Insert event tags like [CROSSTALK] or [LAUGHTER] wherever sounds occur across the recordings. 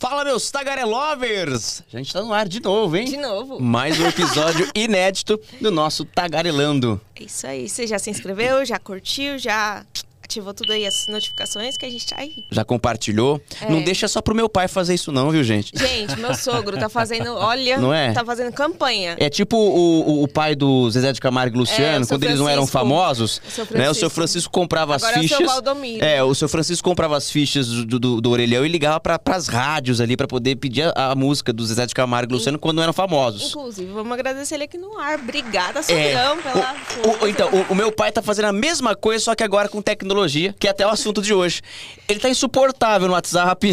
Fala, meus tagarelovers! A gente tá no ar de novo, hein? De novo. Mais um episódio [LAUGHS] inédito do nosso Tagarelando. É isso aí. Você já se inscreveu, já curtiu, já ativou tudo aí as notificações que a gente tá aí. Já compartilhou? É. Não deixa só pro meu pai fazer isso não, viu, gente? Gente, meu [LAUGHS] sogro tá fazendo, olha, Não é? tá fazendo campanha. É tipo o, o, o pai do Zezé de Camargo e Luciano, É, o seu quando eles não eram Francisco. famosos, O né? O seu Francisco. Francisco comprava as Agora é o fichas. seu Valdomiro. É, o seu Francisco comprava as fichas do, do, do orelhão e ligava pra, pras rádios ali pra poder pedir a, a música do Zezé de Camargo e Luciano quando não eram famosos. Inclusive, vamos agradecer ele aqui no ar. Obrigada, É, sogrão, pela o- o- então, o, o meu pai tá fazendo a mesma coisa, só que agora com tecnologia, que é até o assunto de hoje. Ele tá insuportável no WhatsApp,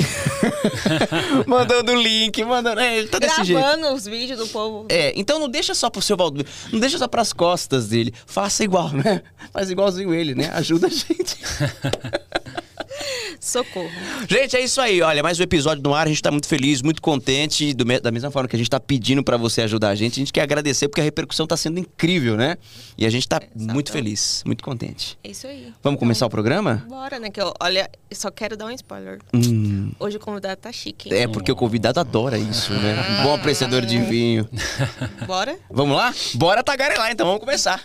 [LAUGHS] mandando link, mandando. É, ele tá desse jeito. Gravando os vídeos do povo. É, então não deixa só pro seu Valdomiro, não deixa só pras costas dele. Faça igual, né? Faz igualzinho ele, né? Ajuda a gente. [LAUGHS] Socorro. Gente, é isso aí. Olha, mais um episódio no ar. A gente tá muito feliz, muito contente. Do da mesma forma que a gente tá pedindo pra você ajudar a gente, a gente quer agradecer porque a repercussão tá sendo incrível, né? E a gente tá muito feliz, muito contente. É isso aí. Vamos começar o programa? Bora, né? Que eu, olha, eu só quero dar um spoiler. Hum, Hoje o convidado tá chique. hein? é porque o convidado adora isso, né? Um bom apreciador de vinho. Bora? Vamos lá? Bora tagarelar, então vamos começar.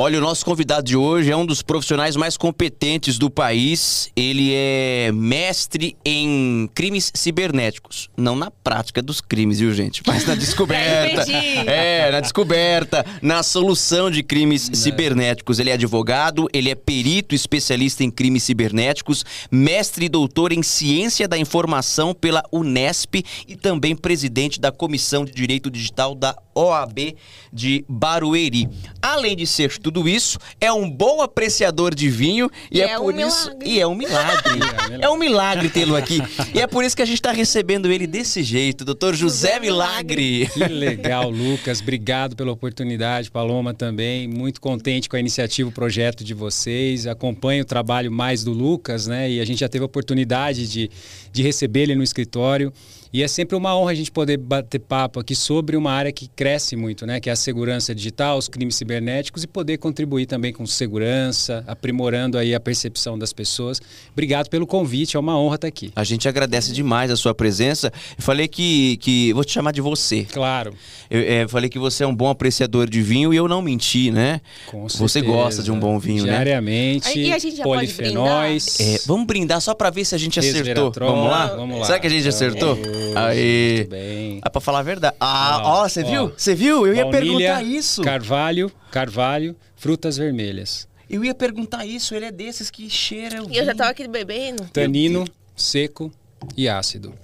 Olha, o nosso convidado de hoje é um dos profissionais mais competentes do país. Ele é mestre em crimes cibernéticos. Não na prática dos crimes, viu, gente? Mas na [LAUGHS] descoberta. entendi. É, na descoberta, na solução de crimes cibernéticos. Ele é advogado, ele é perito especialista em crimes cibernéticos, mestre e doutor em ciência da informação pela Unesp e também presidente da Comissão de Direito Digital da OAB de Barueri. Além de ser tudo isso, é um bom apreciador de vinho e, E é, é um por isso milagre. e [LAUGHS] é um milagre. é um milagre tê-lo aqui. E é por isso que a gente está recebendo ele desse jeito, doutor José José Milagre. Que legal, Lucas. Obrigado pela oportunidade. Paloma também. Muito contente com a iniciativa, o projeto de vocês. Acompanho o trabalho mais do Lucas, né? E a gente já teve a oportunidade de, de receber ele no escritório. E é sempre uma honra a gente poder bater papo aqui sobre uma área que cresce muito, né? Que é a segurança digital, os crimes cibernéticos e poder contribuir também com segurança, aprimorando aí a percepção das pessoas. Obrigado pelo convite, é uma honra estar aqui. A gente agradece demais a sua presença. Eu falei que, que vou te chamar de você. Claro. Eu é, falei que você é um bom apreciador de vinho e eu não menti, né? Com Você certeza. gosta de um bom vinho, né? Diariamente. E a gente já pode polifenóis. É, vamos brindar só pra ver se a gente acertou. Vamos lá? Vamos lá. Será que a gente acertou? Aí. Muito bem. Ah, pra falar a verdade. Ah, Ó, ó, você viu? Você viu? Eu ia perguntar isso. Carvalho, carvalho, frutas vermelhas. Eu ia perguntar isso. Ele é desses que cheira o E eu já tava aqui bebendo. Tanino, seco e ácido.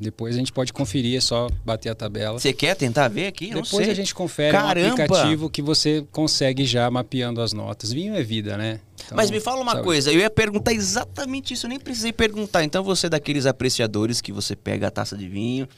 Depois a gente pode conferir, é só bater a tabela. Você quer tentar ver aqui? Não Depois sei. a gente confere Caramba! um aplicativo que você consegue já mapeando as notas. Vinho é vida, né? Então, Mas me fala uma saúde. coisa, eu ia perguntar exatamente isso, eu nem precisei perguntar. Então você é daqueles apreciadores que você pega a taça de vinho,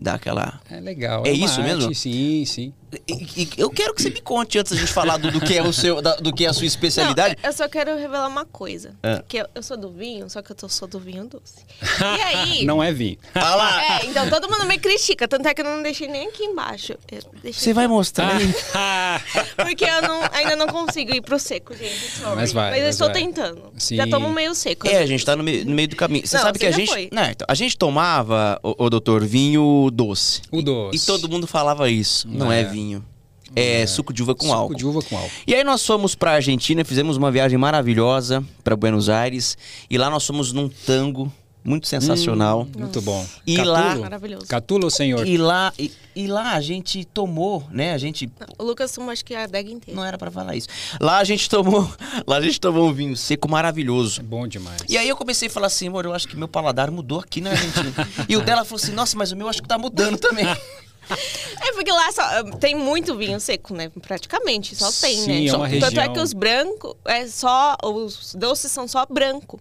dá aquela. É legal. É uma isso arte, mesmo? Sim, sim. E- e- eu quero que você me conte antes da gente falar do, do que é o seu, da- do que é a sua especialidade. Não, eu só quero revelar uma coisa. Ah. Que eu, eu sou do vinho, só que eu tô, sou do vinho doce. E aí... [LAUGHS] Não é vinho. Olha lá. É, então todo mundo me critica. Tanto é que eu não deixei nem aqui embaixo. Eu Você vai mostrar? [LAUGHS] Porque eu não- ainda não consigo ir pro seco, gente. Sorry. Mas vai, eu mas estou vai. tentando. Sim. Já tomo meio seco. É, a gente tá no meio, no meio do caminho. Você Não, sabe você que a gente. foi. Não, então, a gente tomava, o, doutor, vinho doce. O doce. E todo mundo falava isso. Não é, É. vinho. É, suco de uva com Suco álcool. de uva com álcool. E aí nós fomos pra Argentina, fizemos uma viagem maravilhosa pra Buenos Aires. E lá nós fomos num tango muito sensacional. Muito bom. E Catulo? lá- Maravilhoso. Catulo, senhor? E lá, e, e lá a gente tomou, né? A gente O Lucas tomou acho que a adega inteira. não era pra falar isso. Lá a gente tomou, [LAUGHS] lá a gente tomou um vinho seco maravilhoso. É bom demais. E aí eu comecei a falar assim, amor, eu acho que meu paladar mudou aqui na Argentina. e o dela falou assim, nossa, mas o meu acho que tá mudando também. [LAUGHS] [LAUGHS] É porque lá só, tem muito vinho seco, né? Praticamente, só tem, Sim, né? é Só- uma Tanto é região- que os brancos, é só, os doces são só branco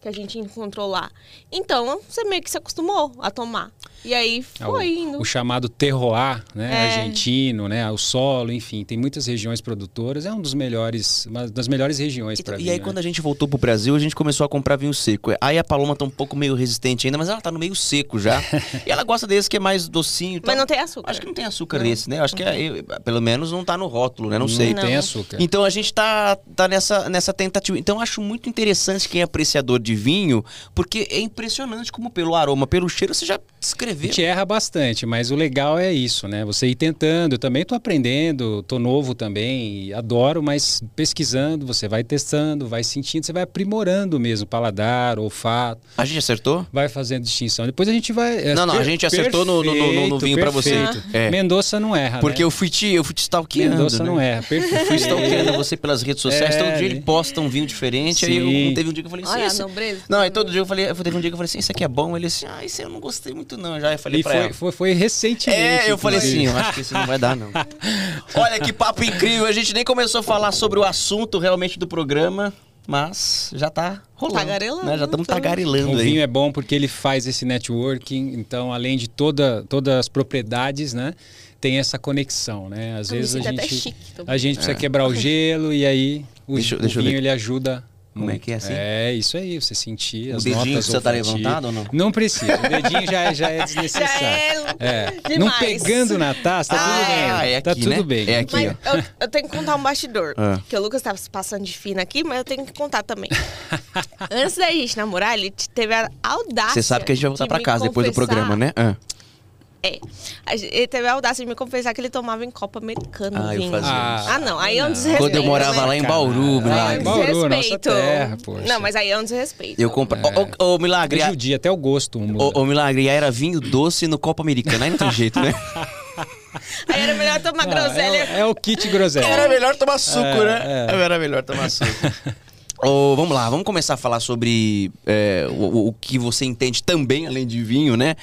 que a gente encontrou lá. Então, você meio que se acostumou a tomar. E aí É foi o, indo. o chamado terroir, né, É. argentino, né, o solo, enfim, tem muitas regiões produtoras, é um dos melhores, uma das melhores regiões para e aí, quando a gente voltou pro Brasil, a gente começou a comprar vinho seco. Aí a Paloma tá um pouco meio resistente ainda, mas ela tá no meio seco já. [LAUGHS] e ela gosta desse que é mais docinho e tal. Mas não tem açúcar. Acho que não tem açúcar nesse, né? Acho que é, eu- pelo menos não tá no rótulo, né? Não sei. não tem Não. açúcar. Então a gente tá, tá nessa, nessa tentativa. Então eu acho muito interessante quem é apreciador de vinho, porque é impressionante como pelo aroma, pelo cheiro, você já A descreveu. gente erra bastante, mas o legal é isso, né? Você ir tentando. Eu também tô aprendendo, tô novo também, adoro, mas pesquisando, você vai testando, vai sentindo, você vai aprimorando mesmo o paladar, olfato, A gente acertou? vai fazendo distinção. Depois a gente vai. é Não, não, a gente acertou no- no- no- no vinho pra você. É. Mendoza não erra. Porque né? eu fui te, eu fui te stalkeando. Mendoza né? não erra. Perfeito. Fui stalkeando você pelas redes sociais, É, todo dia ele né? posta um vinho diferente, aí eu, Sim. teve um dia que eu falei assim, Olha, esse... nobreza. Não, aí todo dia eu falei, teve um dia que eu falei assim, isso aqui é bom, ele assim, ah, esse eu não gostei muito não, já eu falei E pra foi, ela. foi, foi recentemente. É, eu falei assim, eu acho que isso não vai dar, não. [LAUGHS] Olha que papo incrível, a gente nem começou a falar sobre o assunto realmente do programa, mas já tá rolando. Tagarelando, Né? Já estamos então. tagarelando O aí. vinho é bom porque ele faz esse networking, então além de toda, todas as propriedades, né, tem essa conexão, né? Às Eu vezes a gente, chique a gente precisa quebrar o [LAUGHS] gelo e aí o, Deixa o deixa vinho ele ajuda. Como é que é assim? É isso aí, você sentir O as dedinho notas precisa estar olfativas. levantado ou não? Não precisa, o dedinho já, já é [LAUGHS] Já desnecessário. é, É, demais. não pegando na taça, tá Ah, tudo bem. é tá aqui, tudo né? bem. É aqui, Mas ó. eu, eu tenho que contar um bastidor. Ah. Que o Lucas tava se passando de fina aqui, mas eu tenho que contar também. [LAUGHS] Antes da gente namorar, ele teve a audácia. Você sabe que a gente vai voltar pra casa depois do programa, né? Ah. É. Ele teve a audácia de me confessar que ele tomava em copo americano Ah, eu fazia isso. Ah, não. Aí é um desrespeito. Quando eu morava né? lá em Bauru, Ah, é Milagre. um Bauru, nossa desrespeito. terra, poxa. Não, mas aí é um desrespeito. Eu compro. Ô, ô, ô, Milagre, a- Prejudia até o gosto. ô, ô, Milagre, aí era vinho doce no copo americano. Aí não tem jeito, né? [LAUGHS] Aí era melhor tomar Ah, groselha. é, o- é o kit groselha. Era melhor tomar suco, É, né? é. Era melhor tomar suco. [LAUGHS] Ô, vamos lá, vamos começar a falar sobre é, o, o- que você entende também, além de vinho, né?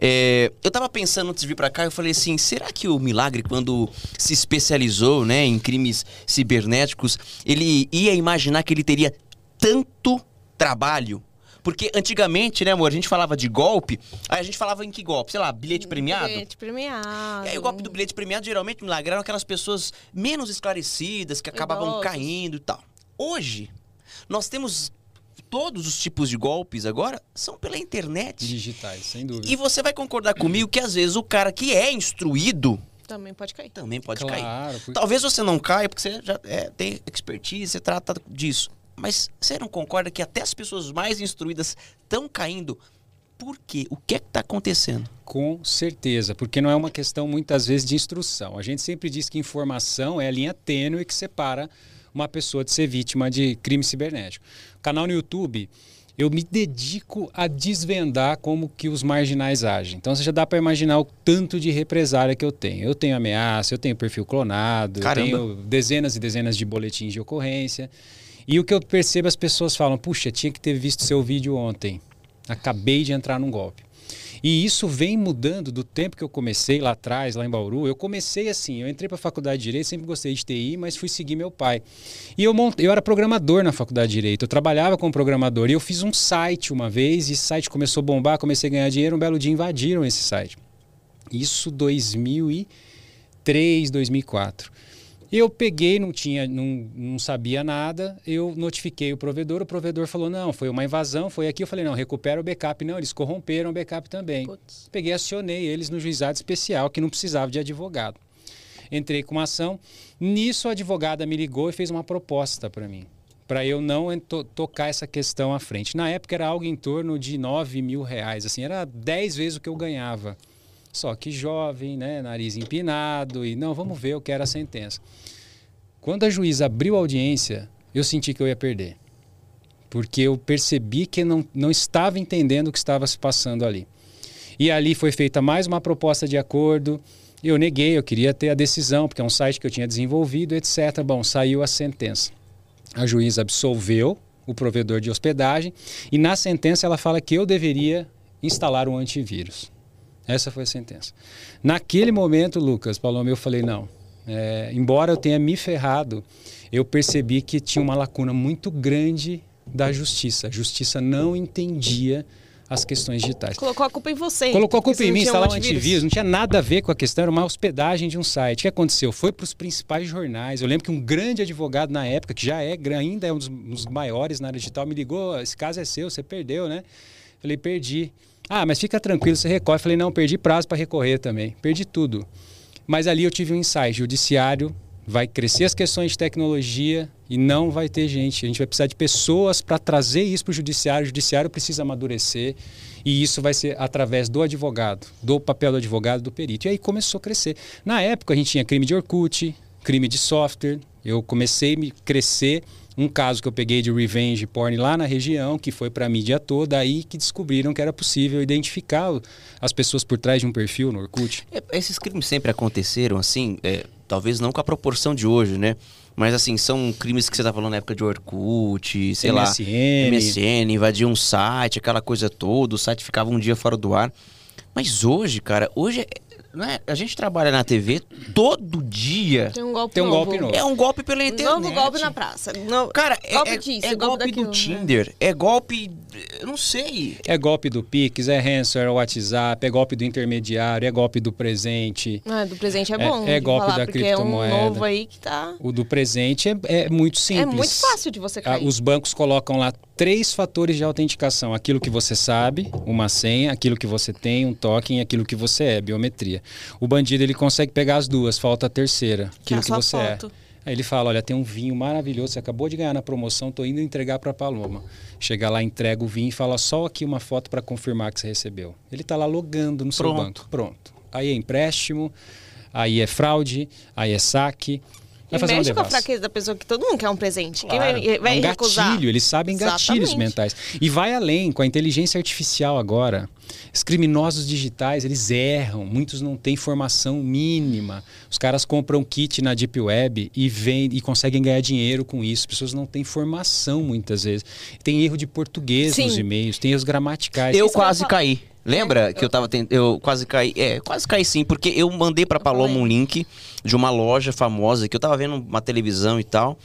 É, eu tava pensando antes de vir pra cá, eu falei assim, será que o Milagre, quando se especializou né, em crimes cibernéticos, ele ia imaginar que ele teria tanto trabalho? Porque antigamente, né, amor, a gente falava de golpe, aí a gente falava em que golpe? Sei lá, bilhete premiado? Bilhete premiado. E aí, o golpe do bilhete premiado, geralmente, milagre, eram aquelas pessoas menos esclarecidas, que acabavam Idosos. caindo e tal. Hoje, nós temos todos os tipos de golpes agora, são pela internet. Digitais, sem dúvida. E você vai concordar comigo que, às vezes, o cara que é instruído Também pode cair. também pode cair. Claro, porque- Talvez você não caia, porque você já é, tem expertise, você trata disso. Mas você não concorda que até as pessoas mais instruídas estão caindo? Por quê? O que é que está acontecendo? Com certeza, porque não é uma questão muitas vezes de instrução. A gente sempre diz que informação é a linha tênue que separa uma pessoa de ser vítima de crime cibernético. O canal no YouTube, eu me dedico a desvendar como que os marginais agem. Então você já dá para imaginar o tanto de represália que eu tenho. Eu tenho ameaça, eu tenho perfil clonado, Caramba. eu tenho dezenas e dezenas de boletins de ocorrência. E o que eu percebo as pessoas falam: "Puxa, tinha que ter visto seu vídeo ontem. Acabei de entrar num golpe". E isso vem mudando do tempo que eu comecei lá atrás, lá em Bauru. Eu comecei assim, eu entrei para a faculdade de Direito, sempre gostei de TI, mas fui seguir meu pai. E eu, mont... eu era programador na faculdade de Direito, eu trabalhava como programador. E eu fiz um site uma vez, e esse site começou a bombar, comecei a ganhar dinheiro, um belo dia invadiram esse site. Isso 2003, 2004. Eu peguei, não tinha, não, não sabia nada, eu notifiquei o provedor, o provedor falou, não, foi uma invasão, foi aqui, eu falei, não, recupera o backup. Não, eles corromperam o backup também. Putz. Peguei, acionei eles no juizado especial, que não precisava de advogado. Entrei com uma ação, nisso a advogada me ligou e fez uma proposta para mim, para eu não to- tocar essa questão à frente. Na época era algo em torno de 9 mil reais, assim, era 10 vezes o que eu ganhava. Só que jovem, né, nariz empinado e não, vamos ver, eu quero a sentença. Quando a juíza abriu a audiência, eu senti que eu ia perder. Porque eu percebi que não, não estava entendendo o que estava se passando ali. E ali foi feita mais uma proposta de acordo. Eu neguei, eu queria ter a decisão, porque é um site que eu tinha desenvolvido, etc. Bom, saiu a sentença. A juíza absolveu o provedor de hospedagem e na sentença ela fala que eu deveria instalar um antivírus. Essa foi a sentença. Naquele momento, Lucas, Paloma, eu falei, não. É, embora eu tenha me ferrado, eu percebi que tinha uma lacuna muito grande da justiça. A justiça não entendia as questões digitais. Colocou a culpa em você. Colocou a culpa em mim, instalar um antivírus, não tinha nada a ver com a questão, era uma hospedagem de um site. O que aconteceu? Foi para os principais jornais. Eu lembro que um grande advogado na época, que já é ainda é um dos, um dos maiores na área digital, me ligou: esse caso é seu, você perdeu, né? Falei, perdi. Ah, mas fica tranquilo, você recorre. Falei, não, perdi prazo para recorrer também. Perdi tudo. Mas ali eu tive um insight: judiciário vai crescer as questões de tecnologia e não vai ter gente. A gente vai precisar de pessoas para trazer isso para o judiciário. O judiciário precisa amadurecer e isso vai ser através do advogado, do papel do advogado, do perito. E aí começou a crescer. Na época a gente tinha crime de Orkut, crime de software. Eu comecei a me crescer um caso que eu peguei de revenge porn lá na região, que foi para a mídia toda, aí que descobriram que era possível identificar as pessoas por trás de um perfil no Orkut. É, Esses crimes sempre aconteceram assim, é, talvez não com a proporção de hoje, né? Mas assim, são crimes que você tá falando na época de Orkut, sei lá, MSN. MSN, invadir um site, aquela coisa toda, o site ficava um dia fora do ar. Mas hoje, cara, hoje é- não é- a gente trabalha na TV todo dia. Tem um golpe Tem um novo. golpe novo. É um golpe pela internet. Novo golpe na praça. No... Cara, é, golpe é- disso, é golpe, daquilo. do? Tinder, é golpe, eu não sei. É golpe do Pix, é ransomware, é WhatsApp, é golpe do intermediário, é golpe do presente. Ah, do presente é É- bom. é de golpe falar, da porque é um criptomoeda. novo aí que tá. O do presente é, é muito simples. É muito fácil de você Ah, cair. Os bancos colocam lá três fatores de autenticação: aquilo que você sabe, uma senha, aquilo que você tem, um token, e aquilo que você é, biometria. O bandido ele consegue pegar as duas, falta a terceira, aquilo a que sua você foto. é. Aí ele fala: Olha, tem um vinho maravilhoso, você acabou de ganhar na promoção, tô indo entregar para Paloma. Chega lá, entrega o vinho e fala só aqui uma foto para confirmar que você recebeu. Ele está lá logando no seu Pronto. banco. Pronto. Aí é empréstimo, aí é fraude, aí é saque. Vai E fazer um com a fraqueza da pessoa, que todo mundo quer um presente. Quem Claro. vai, vai é um recusar? gatilho, eles sabem gatilhos Exatamente. mentais. E vai além, com a inteligência artificial agora. Os criminosos digitais, eles erram, muitos não têm formação mínima. Os caras compram kit na Deep Web e, vem, e conseguem ganhar dinheiro com isso. As pessoas não têm formação muitas vezes. Tem erro de português Sim. nos e-mails, tem erros gramaticais. Eu quase caí. Lembra que eu tava tentando. Eu quase caí. É, quase caí sim, porque eu mandei pra Paloma um link de uma loja famosa que eu tava vendo uma televisão e tal.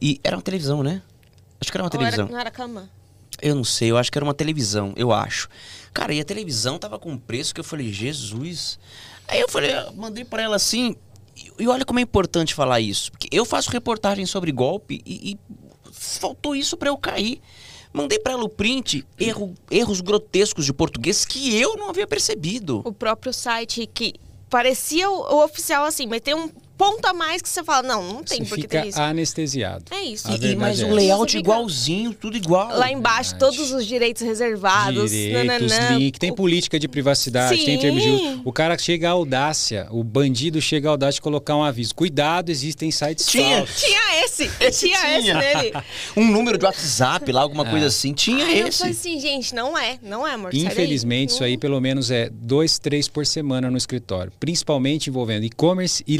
E era uma televisão, né? Acho que era uma Ou era- televisão. não era cama? Eu não sei, eu acho que era uma televisão, eu acho. Cara, e a televisão tava com um preço que eu falei, Jesus. Aí eu falei, eu mandei pra ela assim. E, olha como é importante falar isso. Porque eu faço reportagem sobre golpe e, e faltou isso pra eu cair. Mandei pra ela o print, erro- erros grotescos de português que eu não havia percebido. O próprio site que parecia o, o oficial assim, mas tem um ponto a mais que você fala, não, não tem Você porque fica tem isso. anestesiado. É isso. A E- mas é o essa. layout igualzinho, tudo igual. Lá embaixo, Verdade. todos os direitos reservados. Direitos, nananã. link, tem O- política de privacidade, tem termos de Sim. uso. O cara chega à audácia, o bandido chega à audácia de colocar um aviso. Cuidado, existem sites Tinha. falsos. Tinha esse, [LAUGHS] Esse tinha, esse tinha. nele. [LAUGHS] um número de WhatsApp lá, alguma coisa assim. Tinha eu esse. falei assim, gente, não é, não é, amor. Infelizmente, isso aí pelo menos é dois, três por semana no escritório. Principalmente envolvendo e-commerce e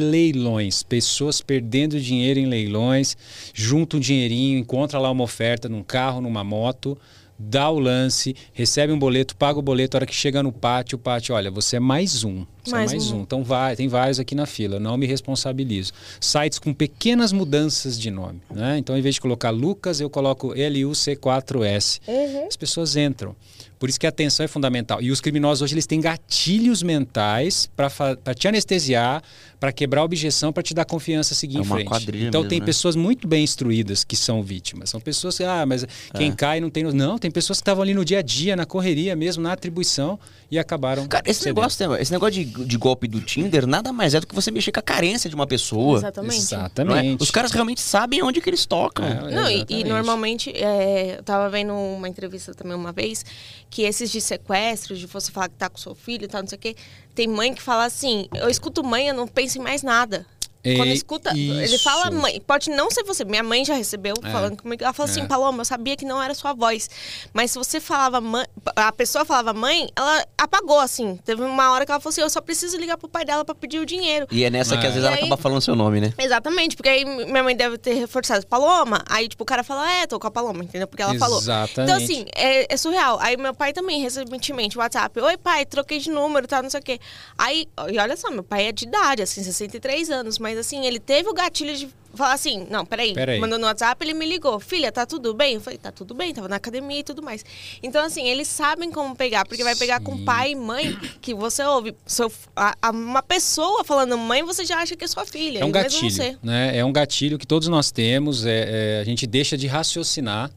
leilões. Pessoas perdendo dinheiro em leilões, junta um dinheirinho, encontra lá uma oferta num carro, numa moto, dá o lance, recebe um boleto, paga o boleto, a hora que chega no pátio, o pátio, olha, você é mais um. Você Mais é mais um. um. Então vai, tem vários aqui na fila, não me responsabilizo. Sites com pequenas mudanças de nome. Né? Então, em vez de colocar Lucas, eu coloco LUC4S. As pessoas entram. Por isso que a atenção é fundamental. E os criminosos hoje eles têm gatilhos mentais para te anestesiar, para quebrar a objeção, para te dar confiança a seguir É em frente. quadrilha então mesmo, tem né? pessoas muito bem instruídas que são vítimas. São pessoas que, ah, mas É. quem cai não tem. Não, tem pessoas que estavam ali no dia a dia, na correria mesmo, na atribuição e acabaram. Cara, esse cedendo. negócio, esse negócio de, de golpe do Tinder nada mais é do que você mexer com a carência de uma pessoa. Exatamente. não é? Exatamente. Os caras realmente sabem onde que eles tocam. É, Não, e- e, Exatamente. normalmente, é, eu tava vendo uma entrevista também uma vez, que esses de sequestro, de você falar que tá com seu filho e tal, não sei o quê, tem mãe que fala assim, eu escuto mãe, eu não penso em mais nada. É Quando escuta, ele isso. fala mãe, pode não ser você, minha mãe já recebeu É. falando comigo, ela falou assim, É. Paloma, eu sabia que não era sua voz, mas se você falava mãe, a pessoa falava mãe, ela apagou assim, teve uma hora que ela falou assim, eu só preciso ligar pro pai dela pra pedir o dinheiro. E é nessa que É. às vezes ela E aí- acaba falando seu nome, né? Exatamente, porque aí minha mãe deve ter reforçado Paloma, aí tipo o cara fala, é, tô com a Paloma, entendeu? Porque ela falou. Exatamente. Então assim, é, é surreal. Aí meu pai também, recentemente, WhatsApp, oi pai, troquei de número, tal, não sei o quê. Aí, e olha só, meu pai é de idade, assim, 63 anos, mas assim, ele teve o gatilho de falar assim, não, peraí, Peraí. mandou no WhatsApp, ele me ligou, filha, tá tudo bem? Eu falei, tá tudo bem, tava na academia e tudo mais. Então, assim, eles sabem como pegar, porque vai pegar com Sim. pai e mãe, que você ouve seu, a- a- uma pessoa falando mãe, você já acha que é sua filha. É um gatilho, né? É um gatilho que todos nós temos. é- é, a gente deixa de raciocinar.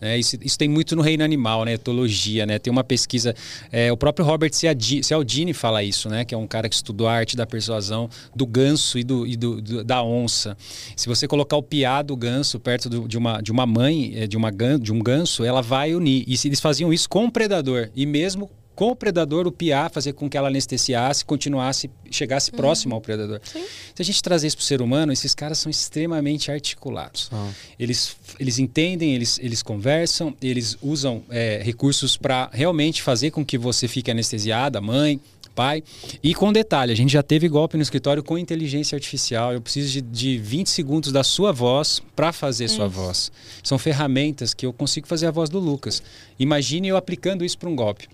Né? Isso, isso tem muito no reino animal, né? Etologia, né? Tem uma pesquisa. é, o próprio Robert Cialdini fala isso, né? Que é um cara que estudou a arte da persuasão do ganso e, do, e do- do- da onça. Se você colocar o piá do ganso perto do- de, uma, de uma mãe, é, de, uma, de um ganso, ela vai unir. E se eles faziam isso com o predador. E mesmo com o predador, o piá fazer com que ela anestesiasse, continuasse, chegasse próximo ao predador. Sim. Se a gente trazer isso para o ser humano, esses caras são extremamente articulados. Eles, eles entendem, eles, eles conversam, eles usam é, recursos para realmente fazer com que você fique anestesiada, mãe, pai. E com detalhe, a gente já teve golpe no escritório com inteligência artificial. Eu preciso de, de 20 segundos da sua voz para fazer sua voz. São ferramentas que eu consigo fazer a voz do Lucas. Imagine eu aplicando isso para um golpe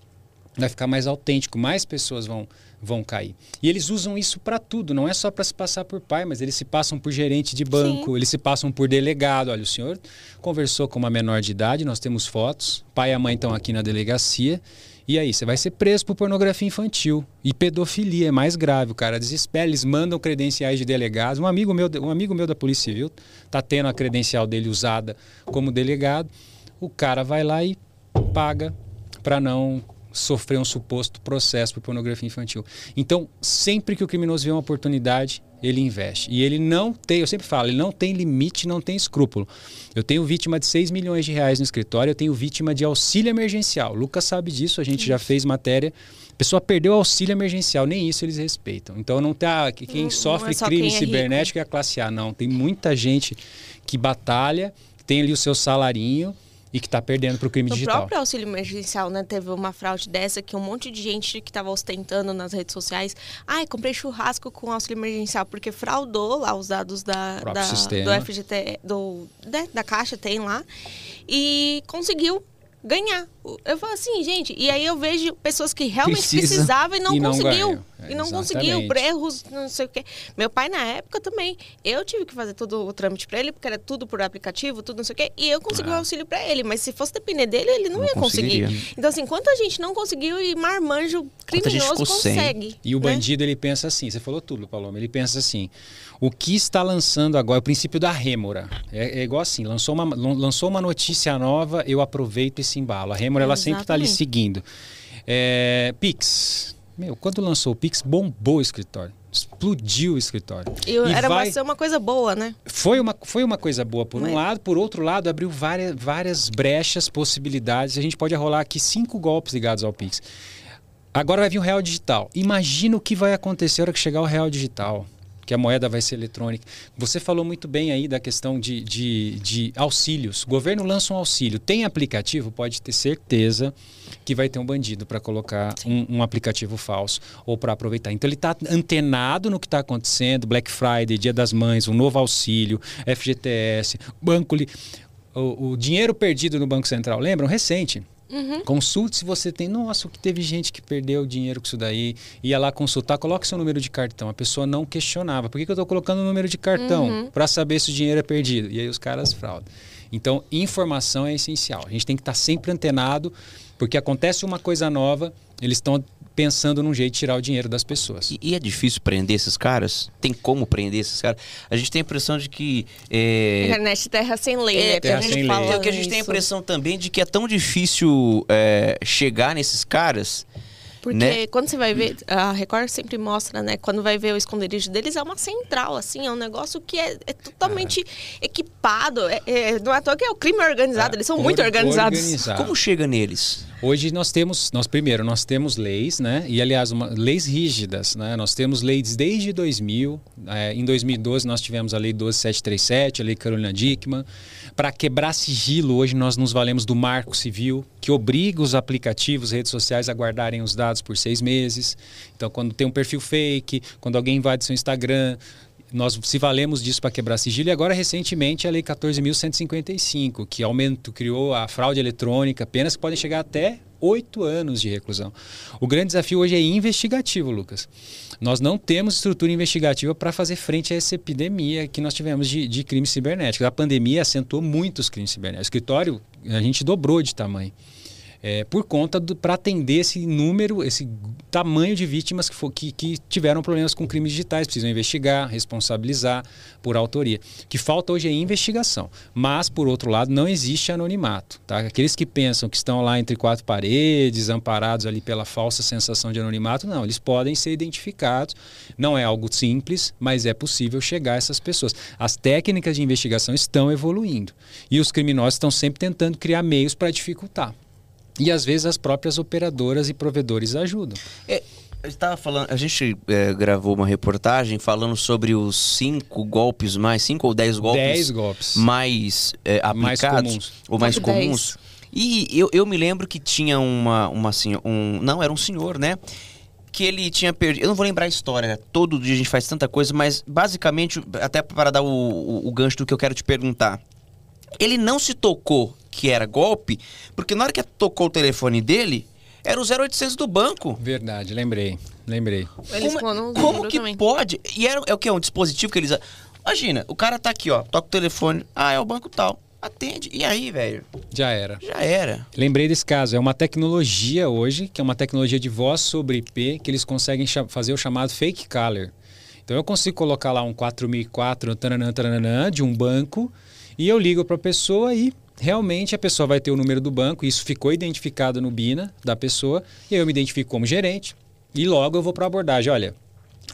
vai ficar mais autêntico, mais pessoas vão, vão cair. E eles usam isso para tudo, não é só para se passar por pai, mas eles se passam por gerente de banco, eles se passam por delegado. Olha, o senhor conversou com uma menor de idade, nós temos fotos, pai e a mãe estão aqui na delegacia. E aí, você vai ser preso por pornografia infantil. E pedofilia é mais grave. O cara desespera, eles mandam credenciais de delegados. Um amigo meu, um amigo meu da Polícia Civil tá tendo a credencial dele usada como delegado. O cara vai lá e paga para não sofrer um suposto processo por pornografia infantil. Então, sempre que o criminoso vê uma oportunidade, ele investe. E ele não tem, eu sempre falo, ele não tem limite, não tem escrúpulo. Eu tenho vítima de 6 milhões de reais no escritório, eu tenho vítima de auxílio emergencial. O Lucas sabe disso, a gente já fez matéria. A pessoa perdeu o auxílio emergencial, nem isso eles respeitam. Então não tá que quem Não- não sofre é só crime quem é rico. cibernético é a classe A, não. Tem muita gente que batalha, tem ali o seu salarinho e que está perdendo para o crime No digital. próprio auxílio emergencial, né? Teve uma fraude dessa que um monte de gente que estava ostentando nas redes sociais. Ai, comprei churrasco com auxílio emergencial, porque fraudou lá os dados da, da- do FGT, do, né, da Caixa, tem lá. E conseguiu ganhar. Eu falo assim, gente, e aí eu vejo pessoas que realmente Precisa precisavam e não e não conseguiu. ganham. É, e não exatamente. conseguiu, por erros, não sei o quê. Meu pai, na época, também. Eu tive que fazer todo o trâmite para ele, porque era tudo por aplicativo, tudo não sei o quê. E eu consegui o Ah. auxílio para ele. Mas se fosse depender dele, ele não, Não ia conseguir. Então, assim, quanta gente não conseguiu e marmanjo criminoso ficou sem. consegue. E o né? bandido, ele pensa assim, você falou tudo, Paloma, ele pensa assim, o que está lançando agora, é o princípio da rêmora, é, é igual assim, lançou uma, lan- lançou uma notícia nova, eu aproveito esse embalo. A rêmora, ela sempre está ali Exatamente. seguindo. É, Pix, meu, quando lançou o Pix, bombou o escritório, explodiu o escritório. E, E era vai- ser uma coisa boa, né? Foi uma, foi uma coisa boa por um Mas- lado, por outro lado, abriu várias, várias brechas, possibilidades. A gente pode rolar aqui cinco golpes ligados ao Pix. Agora vai vir o real digital. Imagina o que vai acontecer na hora que chegar o real digital, que a moeda vai ser eletrônica. Você falou muito bem aí da questão de, de, de auxílios. O governo lança um auxílio. Tem aplicativo? Pode ter certeza que vai ter um bandido para colocar um, um aplicativo falso ou para aproveitar. Então ele está antenado no que está acontecendo. Black Friday, Dia das Mães, um novo auxílio, FGTS, banco. Li... O, o dinheiro perdido no Banco Central, lembram? Recente. Consulte se você tem. Nossa, o que teve gente que perdeu dinheiro com isso daí. Ia lá consultar, coloque seu número de cartão. A pessoa não questionava. Por que, que eu estou colocando o número de cartão? Para saber se o dinheiro é perdido. E aí os caras fraudam. Então, informação é essencial. A gente tem que estar sempre antenado, porque acontece uma coisa nova, eles estão pensando num jeito de tirar o dinheiro das pessoas. E, e é difícil prender esses caras? Tem como prender esses caras? A gente tem a impressão de que. é, Internet terra sem lei, É, né? terra a gente sem lei. fala É que a gente tem a impressão também de que é tão difícil é, chegar nesses caras. Porque né? quando você vai ver, a Record sempre mostra, né? Quando vai ver o esconderijo deles, é uma central, assim, é um negócio que é, é totalmente equipado. É, é- não é à toa que é o crime organizado, eles são Or- muito organizados. organizado. Como chega neles? Hoje nós temos, nós primeiro, nós temos leis, né? E aliás, uma, leis rígidas, né? Nós temos leis desde 2000. é, em 2012 nós tivemos a lei 12737, a lei Carolina Dickmann. Para quebrar sigilo, hoje nós nos valemos do Marco Civil, que obriga os aplicativos, redes sociais a guardarem os dados por seis meses. Então, quando tem um perfil fake, quando alguém invade seu Instagram, nós se valemos disso para quebrar sigilo e agora recentemente a lei 14.155, que aumento criou a fraude eletrônica, penas que podem chegar até oito anos de reclusão. O grande desafio hoje é investigativo, Lucas. Nós não temos estrutura investigativa para fazer frente a essa epidemia que nós tivemos de, de crimes cibernéticos. A pandemia acentuou muitos crimes cibernéticos. O escritório, a gente dobrou de tamanho é, por conta para atender esse número, esse tamanho de vítimas que, for, que, que, tiveram problemas com crimes digitais, precisam investigar, responsabilizar por autoria. O que falta hoje é investigação, mas por outro lado não existe anonimato. Tá? Aqueles que pensam que estão lá entre quatro paredes, amparados ali pela falsa sensação de anonimato, não, eles podem ser identificados. Não é algo simples, mas é possível chegar a essas pessoas. As técnicas de investigação estão evoluindo e os criminosos estão sempre tentando criar meios para dificultar. E às vezes as próprias operadoras e provedores ajudam. É, estava falando, a gente é, gravou uma reportagem falando sobre os cinco golpes mais, cinco ou dez golpes, dez golpes. mais é, aplicados mais comuns. ou mais comuns. E eu, eu me lembro que tinha uma, uma assim, um, não era um senhor, né? Que ele tinha perdido. Eu não vou lembrar a história. Todo dia a gente faz tanta coisa, mas basicamente, até para dar o, o, o gancho do que eu quero te perguntar, ele não se tocou que era golpe, porque na hora que tocou o telefone dele, era o 0800 do banco. Verdade, lembrei, lembrei. Eles como como que também. pode? E era, é o que? Um dispositivo que eles... Imagina, o cara tá aqui, ó, toca o telefone, ah, é o banco tal. Atende. E aí, velho? Já era. Já era. Lembrei desse caso. É uma tecnologia hoje, que é uma tecnologia de voz sobre IP, que eles conseguem fazer o chamado fake caller. Então eu consigo colocar lá um 4004 taranã, taranã, de um banco e eu ligo para a pessoa e realmente a pessoa vai ter o número do banco, isso ficou identificado no BINA da pessoa, e eu me identifico como gerente, e logo eu vou para a abordagem. Olha,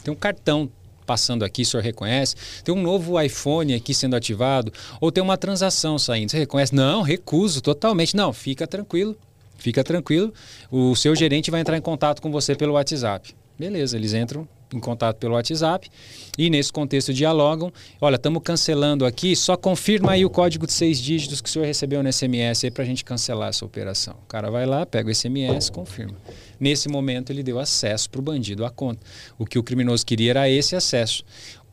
tem um cartão passando aqui, o senhor reconhece? Tem um novo iPhone aqui sendo ativado? Ou tem uma transação saindo? Você reconhece? Não, recuso totalmente. Não, fica tranquilo, fica tranquilo. O seu gerente vai entrar em contato com você pelo WhatsApp. Beleza, eles entram em contato pelo WhatsApp e nesse contexto dialogam. Olha, estamos cancelando aqui, só confirma aí o código de seis dígitos que o senhor recebeu no SMS aí para a gente cancelar essa operação. O cara vai lá, pega o SMS, confirma. Nesse momento ele deu acesso para o bandido à conta. O que o criminoso queria era esse acesso.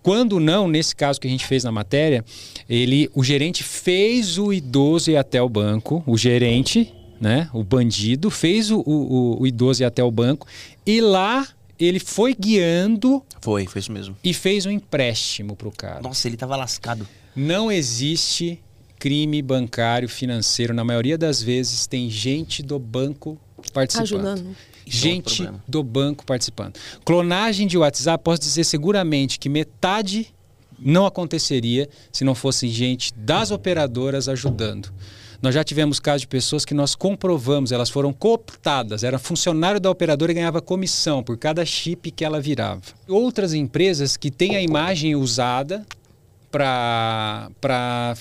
Quando não, nesse caso que a gente fez na matéria, ele, o gerente fez o idoso ir até o banco, o gerente, né, o bandido, fez o, o, o idoso ir até o banco e lá ele foi guiando. Foi, foi isso mesmo. E fez um empréstimo pro cara. Nossa, ele tava lascado. Não existe crime bancário financeiro. Na maioria das vezes tem gente do banco participando. Ajudando. É gente do banco participando. Clonagem de WhatsApp, posso dizer seguramente que metade não aconteceria se não fosse gente das operadoras ajudando. Nós já tivemos casos de pessoas que nós comprovamos, elas foram cooptadas, era funcionário da operadora e ganhava comissão por cada chip que ela virava. Outras empresas que têm a imagem usada para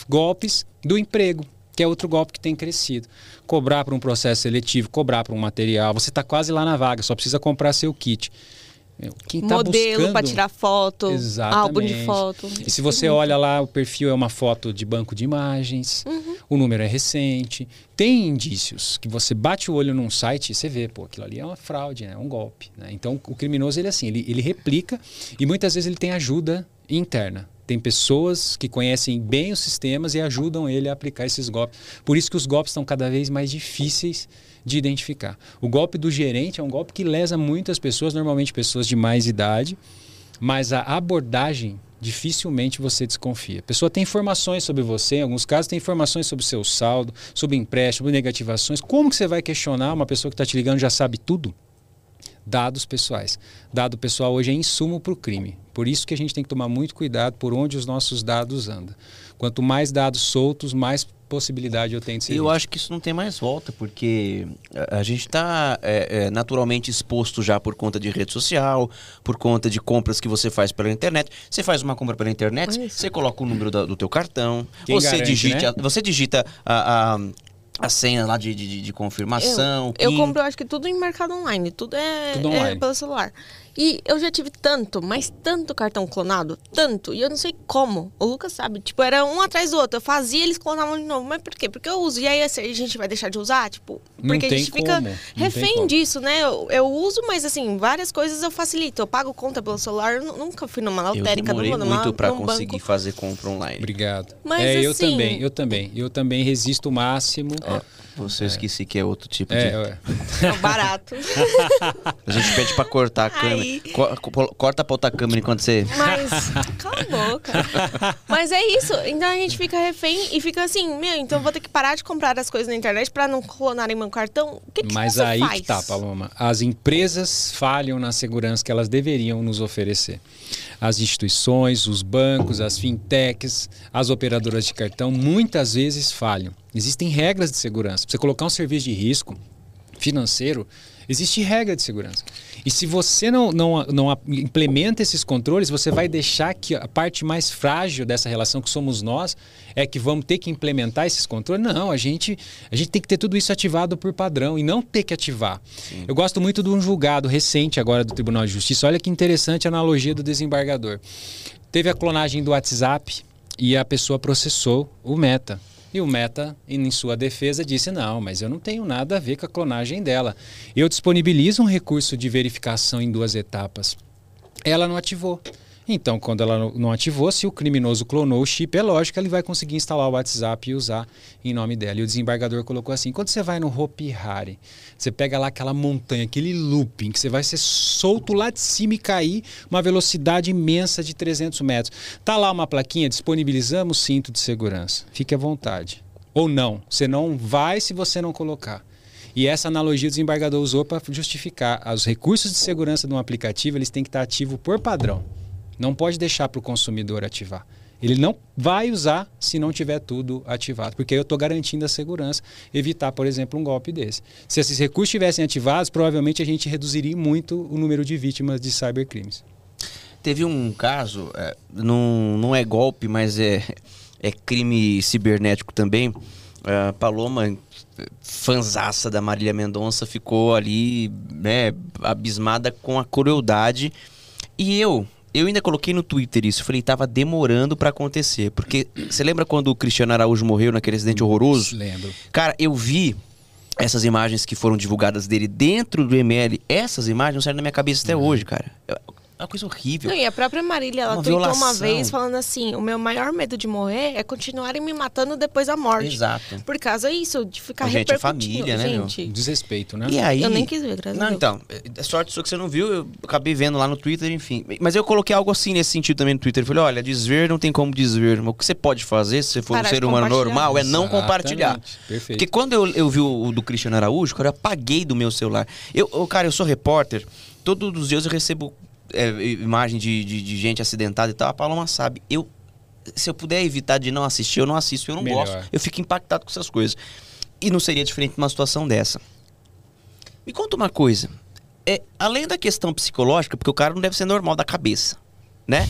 golpes do emprego, que é outro golpe que tem crescido. Cobrar para um processo seletivo, cobrar para um material, você está quase lá na vaga, só precisa comprar seu kit. Quem tá Modelo buscando... para tirar foto, Exatamente. álbum de foto. E se você olha lá, o perfil é uma foto de banco de imagens, uhum. o número é recente. Tem indícios que você bate o olho num site e você vê, pô, aquilo ali é uma fraude, né? é um golpe. Né? Então o criminoso ele é assim, ele, ele replica e muitas vezes ele tem ajuda interna. Tem pessoas que conhecem bem os sistemas e ajudam ele a aplicar esses golpes. Por isso que os golpes estão cada vez mais difíceis de identificar. O golpe do gerente é um golpe que lesa muitas pessoas, normalmente pessoas de mais idade, mas a abordagem dificilmente você desconfia. A pessoa tem informações sobre você, em alguns casos tem informações sobre o seu saldo, sobre empréstimo, sobre negativações. Como que você vai questionar uma pessoa que está te ligando já sabe tudo? Dados pessoais. Dado pessoal hoje é insumo para o crime. Por isso que a gente tem que tomar muito cuidado por onde os nossos dados andam. Quanto mais dados soltos, mais possibilidade eu tenho de ser. Eu acho que isso não tem mais volta, porque a gente está é, é, naturalmente exposto já por conta de rede social, por conta de compras que você faz pela internet. Você faz uma compra pela internet, você coloca o número do, do teu cartão, Quem você garante, digita, né? você digita a, a a senha lá de, de, de confirmação. Eu, eu, compro, acho que tudo em mercado online. Tudo é, tudo online. é pelo celular. E eu já tive tanto, mas tanto cartão clonado, tanto, e eu não sei como. O Lucas sabe, tipo, era um atrás do outro. Eu fazia, eles clonavam de novo. Mas por quê? Porque eu uso. E aí assim, a gente vai deixar de usar, tipo, Não porque a gente fica não refém disso, né? Eu, eu uso, mas assim, várias coisas eu facilito. Eu pago conta pelo celular, eu nu- nunca fui numa Eu lotérica, não demorei numa, muito pra num conseguir banco. fazer compra online. Obrigado. Mas, é, eu assim- também, eu também. Eu também resisto o máximo. Ó, você eu esqueci que é outro tipo É, de. é. [LAUGHS] É barato. [LAUGHS] A gente pede pra cortar a câmera. Co- corta pra outra câmera enquanto você. Mas, cala a boca. Mas é isso. Então a gente fica refém e fica assim, meu, então vou ter que parar de comprar as coisas na internet pra não clonarem meu cartão. O que, que Mas aí faz? que tá, Paloma. As empresas falham na segurança que elas deveriam nos oferecer. As instituições, os bancos, as fintechs, as operadoras de cartão, muitas vezes falham. Existem regras de segurança. Pra você colocar um serviço de risco financeiro, existe regra de segurança. E se você não, não, não implementa esses controles, você vai deixar que a parte mais frágil dessa relação, que somos nós, é que vamos ter que implementar esses controles. Não, a gente, a gente tem que ter tudo isso ativado por padrão e não ter que ativar. Eu gosto muito de um julgado recente agora do Tribunal de Justiça. Olha que interessante a analogia do desembargador. Teve a clonagem do WhatsApp e a pessoa processou o Meta. E o Meta, em sua defesa, disse: não, mas eu não tenho nada a ver com a clonagem dela. Eu disponibilizo um recurso de verificação em duas etapas. Ela não ativou. Então, quando ela não- ativou, se o criminoso clonou o chip, é lógico que ele vai conseguir instalar o WhatsApp e usar em nome dela. E o desembargador colocou assim: quando você vai no Hopi Hari, você pega lá aquela montanha, aquele looping, que você vai ser solto lá de cima e cair uma velocidade imensa de 300 metros. Tá lá uma plaquinha, disponibilizamos cinto de segurança. Fique à vontade. Ou não, você não vai se você não colocar. E essa analogia o desembargador usou para justificar os recursos de segurança de um aplicativo, eles têm que estar ativos por padrão. Não pode deixar para o consumidor ativar. Ele não vai usar se não tiver tudo ativado, porque eu estou garantindo a segurança, evitar, por exemplo, um golpe desse. Se esses recursos estivessem ativados, provavelmente a gente reduziria muito o número de vítimas de cybercrimes. Teve um caso, é, não, não é golpe, mas é, é crime cibernético também. A Paloma, fanzaça da Marília Mendonça, ficou ali né, abismada com a crueldade. E eu, eu ainda coloquei no Twitter isso. Falei, tava demorando pra acontecer. Porque você lembra quando o Cristiano Araújo morreu naquele acidente horroroso? Lembro. Cara, eu vi essas imagens que foram divulgadas dele dentro do ML. Essas imagens não saem da minha cabeça até hoje, cara. É uma coisa horrível. Não, e a própria Marília, ela Uma tweetou uma violação. vez falando assim: o meu maior medo de morrer é continuarem me matando depois da morte. Exato. Por causa disso, de ficar Gente, é família, né, meu? gente. Desrespeito, né? E aí. Eu nem quis ver, graças a Não, Deus. então. É sorte sua que você não viu, eu acabei vendo lá no Twitter, enfim. Mas eu coloquei algo assim nesse sentido também no Twitter. Eu falei, olha, desver não tem como desver. Mas o que você pode fazer, se você for Parar um ser humano normal, é não Exatamente. compartilhar. Perfeito. Porque quando eu, eu vi o, o do Cristiano Araújo, cara, eu apaguei do meu celular. Eu, eu, cara, eu sou repórter. Todos os dias eu recebo é, imagem de, de, de gente acidentada e tal. A Paloma sabe. Eu, se eu puder evitar de não assistir, eu não assisto. Eu não Melhor. gosto. Eu fico impactado com essas coisas. E não seria diferente numa situação dessa. Me conta uma coisa. É, além da questão psicológica, porque o cara não deve ser normal da cabeça, né?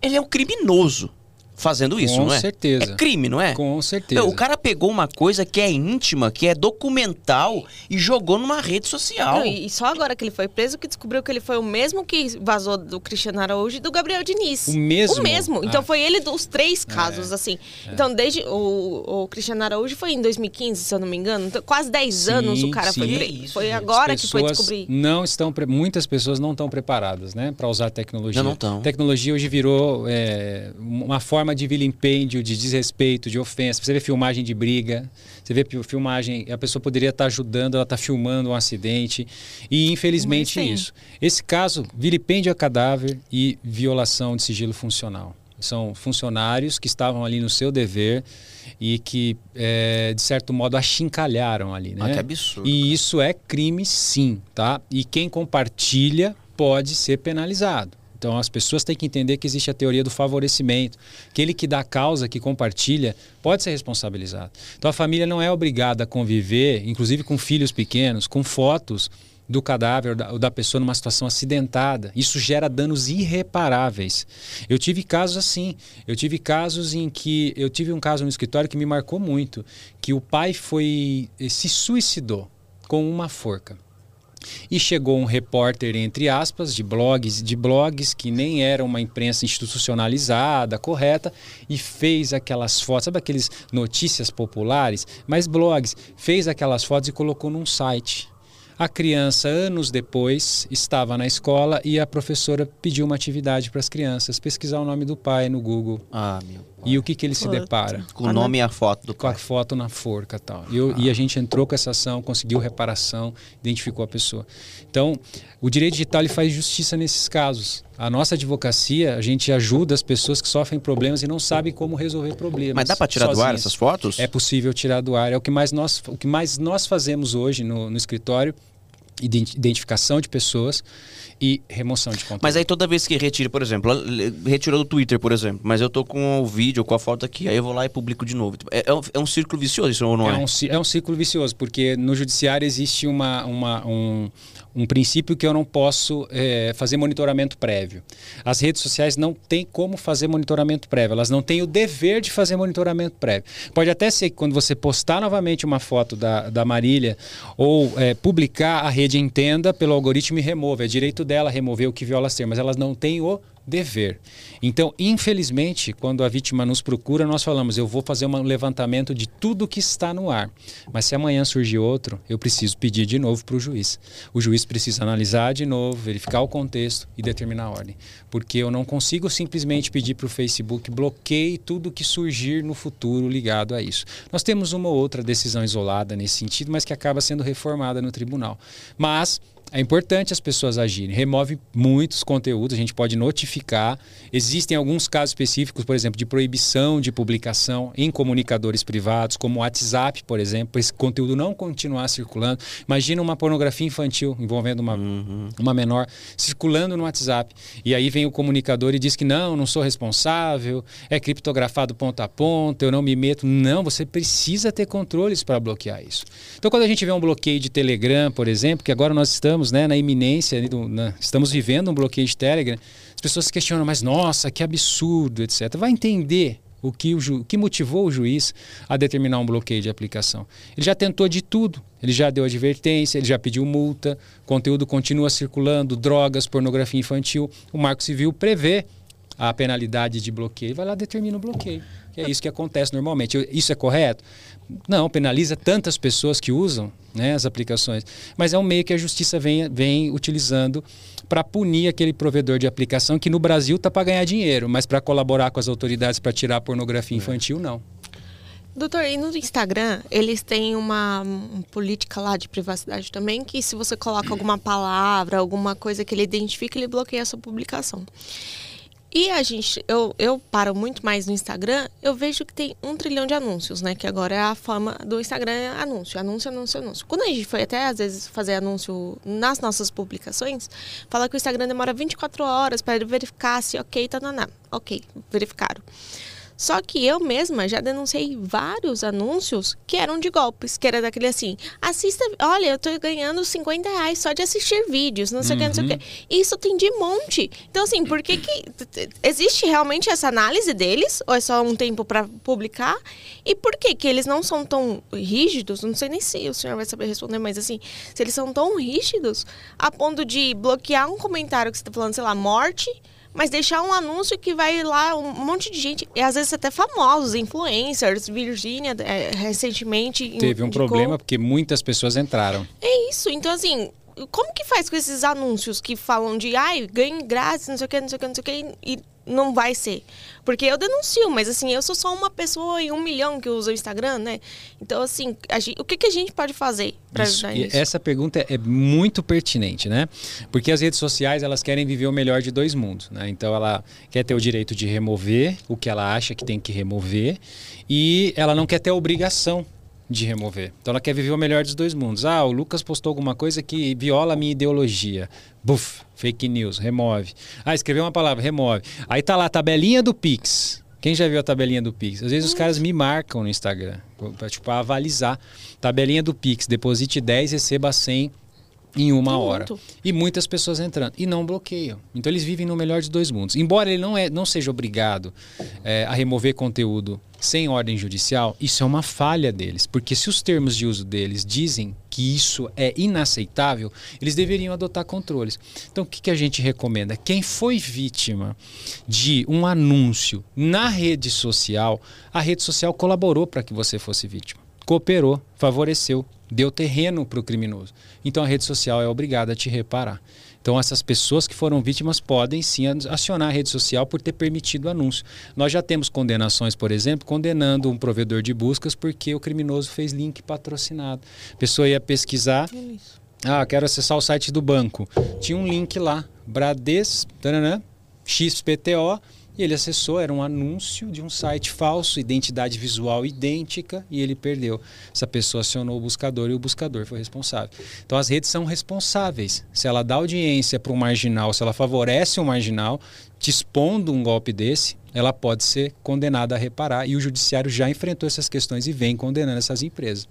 Ele é um criminoso fazendo isso, Com não é? certeza. É crime, não é? Com certeza. Meu, o cara pegou uma coisa que é íntima, que é documental e jogou numa rede social. Não, e só agora que ele foi preso que descobriu que ele foi o mesmo que vazou do Cristiano Araújo e do Gabriel Diniz. O mesmo? O mesmo. Então Ah. foi ele dos três casos, assim. Então, desde. O, o Cristiano Araújo foi em 2015, se eu não me engano. Então, quase 10 Sim, anos o cara foi sim. preso. Isso, Foi agora que foi descobrir. Não estão, pre- muitas pessoas não estão preparadas, né, para usar tecnologia. Não, não tão. Tecnologia hoje virou é, uma forma de vilimpêndio, de desrespeito, de ofensa. Você vê filmagem de briga, você vê filmagem, a pessoa poderia estar ajudando, ela está filmando um acidente e infelizmente Mas isso. Esse caso, vilipêndio a cadáver e violação de sigilo funcional. São funcionários que estavam ali no seu dever e que, é, de certo modo, achincalharam ali. Né? Ah, que absurdo. E isso é crime, sim, tá? E quem compartilha pode ser penalizado. Então as pessoas têm que entender que existe a teoria do favorecimento. Aquele que dá causa, que compartilha, pode ser responsabilizado. Então a família não é obrigada a conviver, inclusive com filhos pequenos, com fotos do cadáver ou da, ou da pessoa numa situação acidentada. Isso gera danos irreparáveis. Eu tive casos assim. Eu tive casos em que. Eu tive um caso no escritório que me marcou muito. Que o pai foi. eh, se suicidou com uma forca. E chegou um repórter, entre aspas, de blogs, de blogs que nem era uma imprensa institucionalizada, correta, e fez aquelas fotos, sabe aqueles notícias populares, mas blogs, fez aquelas fotos e colocou num site. A criança, anos depois, estava na escola e a professora pediu uma atividade para as crianças, pesquisar o nome do pai no Google. Ah, meu. E o que, que ele se depara? Com o nome e a foto do Com a foto na forca tal. E, eu- e a gente entrou com essa ação, conseguiu reparação, identificou a pessoa. Então, o direito digital ele faz justiça nesses casos. A nossa advocacia, a gente ajuda as pessoas que sofrem problemas e não sabem como resolver problemas. Mas dá para tirar do ar sozinhas. essas fotos? É possível tirar do ar. É o que mais nós, o que mais nós fazemos hoje no, no escritório. Identi- Identificação de pessoas e remoção de conteúdo. Mas aí toda vez que retira, por exemplo, retirou do Twitter, por exemplo, mas eu tô com o vídeo, com a foto aqui, aí eu vou lá e publico de novo. É, é um, é círculo vicioso, isso ou não é? É um, é um ciclo vicioso, porque no judiciário existe uma, uma- um, um princípio que eu não posso é, fazer monitoramento prévio. As redes sociais não têm como fazer monitoramento prévio, elas não têm o dever de fazer monitoramento prévio. Pode até ser que quando você postar novamente uma foto da, da Marília ou é, publicar, a rede entenda pelo algoritmo e remova. É direito dela remover o que viola termos, mas elas não têm o dever. Então, infelizmente, quando a vítima nos procura, nós falamos: eu vou fazer um levantamento de tudo que está no ar. Mas se amanhã surgir outro, eu preciso pedir de novo para o juiz. O juiz precisa analisar de novo, verificar o contexto e determinar a ordem. Porque eu não consigo simplesmente pedir para o Facebook bloqueie tudo que surgir no futuro ligado a isso. Nós temos uma ou outra decisão isolada nesse sentido, mas que acaba sendo reformada no tribunal. Mas é importante as pessoas agirem. Remove muitos conteúdos, a gente pode notificar. Existem alguns casos específicos, por exemplo, de proibição de publicação em comunicadores privados, como o WhatsApp, por exemplo, para esse conteúdo não continuar circulando. Imagina uma pornografia infantil envolvendo uma, uma menor circulando no WhatsApp. E aí vem o comunicador e diz que não, não sou responsável, é criptografado ponta a ponta, eu não me meto. Não, você precisa ter controles para bloquear isso. Então, quando a gente vê um bloqueio de Telegram, por exemplo, que agora nós estamos né, na iminência, do- na- estamos vivendo um bloqueio de Telegram, as pessoas se questionam, mas nossa, que absurdo, etc. Vai entender o que, o ju- o que motivou o juiz a determinar um bloqueio de aplicação. Ele já tentou de tudo. Ele já deu advertência, ele já pediu multa, conteúdo continua circulando, drogas, pornografia infantil. O Marco Civil prevê a penalidade de bloqueio, vai lá e determina o bloqueio. Que é isso que acontece normalmente. Eu- Isso é correto? Não, penaliza tantas pessoas que usam né, as aplicações. Mas é um meio que a justiça vem, vem utilizando para punir aquele provedor de aplicação que no Brasil está para ganhar dinheiro, mas para colaborar com as autoridades para tirar a pornografia infantil, não. Doutor, e no Instagram, eles têm uma, uma política lá de privacidade também, que se você coloca alguma palavra, alguma coisa que ele identifica, ele bloqueia a sua publicação. E a gente, eu, eu paro muito mais no Instagram, eu vejo que tem um trilhão de anúncios, né? Que agora é a fama do Instagram, é anúncio, anúncio, anúncio, anúncio. Quando a gente foi até, às vezes, fazer anúncio nas nossas publicações, fala que o Instagram demora 24 horas para verificar se ok, tá, não, não. Ok, verificaram. Só que eu mesma já denunciei vários anúncios que eram de golpes, que era daquele assim, assista, olha, eu tô ganhando 50 reais só de assistir vídeos, não sei o que, não sei o que. Isso tem de monte. Então, assim, por que que... Existe realmente essa análise deles? Ou é só um tempo para publicar? E por que que eles não são tão rígidos? Não sei nem se o senhor vai saber responder, mas assim, se eles são tão rígidos a ponto de bloquear um comentário que você tá falando, sei lá, morte mas deixar um anúncio que vai lá um monte de gente, e às vezes até famosos, influencers, Virgínia é, recentemente Teve um indicou- problema porque muitas pessoas entraram. É isso, então assim, como que faz com esses anúncios que falam de ai, ganhe grátis, não sei o que, não sei o que, não sei o que, e não vai ser? Porque eu denuncio, mas assim, eu sou só uma pessoa em um milhão que usa o Instagram, né? Então, assim, a gente- o que, que a gente pode fazer para ajudar nisso? essa pergunta é muito pertinente, né? Porque as redes sociais elas querem viver o melhor de dois mundos, né? Então ela quer ter o direito de remover o que ela acha que tem que remover e ela não quer ter a obrigação de remover. Então ela quer viver o melhor dos dois mundos. Ah, o Lucas postou alguma coisa que viola a minha ideologia. Buf, fake news, remove. Ah, escreveu uma palavra, remove. Aí tá lá a tabelinha do Pix. Quem já viu a tabelinha do Pix? Às vezes os caras me marcam no Instagram, para tipo avalizar. Tabelinha do Pix, deposite 10, receba 100 em uma Tem hora. muito. E muitas pessoas entrando. E não bloqueiam. Então eles vivem no melhor de dois mundos. Embora ele não, é, não seja obrigado é, a remover conteúdo sem ordem judicial, isso é uma falha deles. Porque se os termos de uso deles dizem que isso é inaceitável, eles deveriam adotar controles. Então o que, que a gente recomenda? Quem foi vítima de um anúncio na rede social, a rede social colaborou para que você fosse vítima cooperou, favoreceu, deu terreno para o criminoso. Então a rede social é obrigada a te reparar. Então essas pessoas que foram vítimas podem sim acionar a rede social por ter permitido o anúncio. Nós já temos condenações, por exemplo, condenando um provedor de buscas porque o criminoso fez link patrocinado. A pessoa ia pesquisar, ah, quero acessar o site do banco. Tinha um link lá, Brades, taranã, XPTO, e ele acessou, era um anúncio de um site falso, identidade visual idêntica, e ele perdeu. Essa pessoa acionou o buscador e o buscador foi responsável. Então as redes são responsáveis. Se ela dá audiência para um marginal, se ela favorece um marginal, te expondo um golpe desse, ela pode ser condenada a reparar. E o judiciário já enfrentou essas questões e vem condenando essas empresas.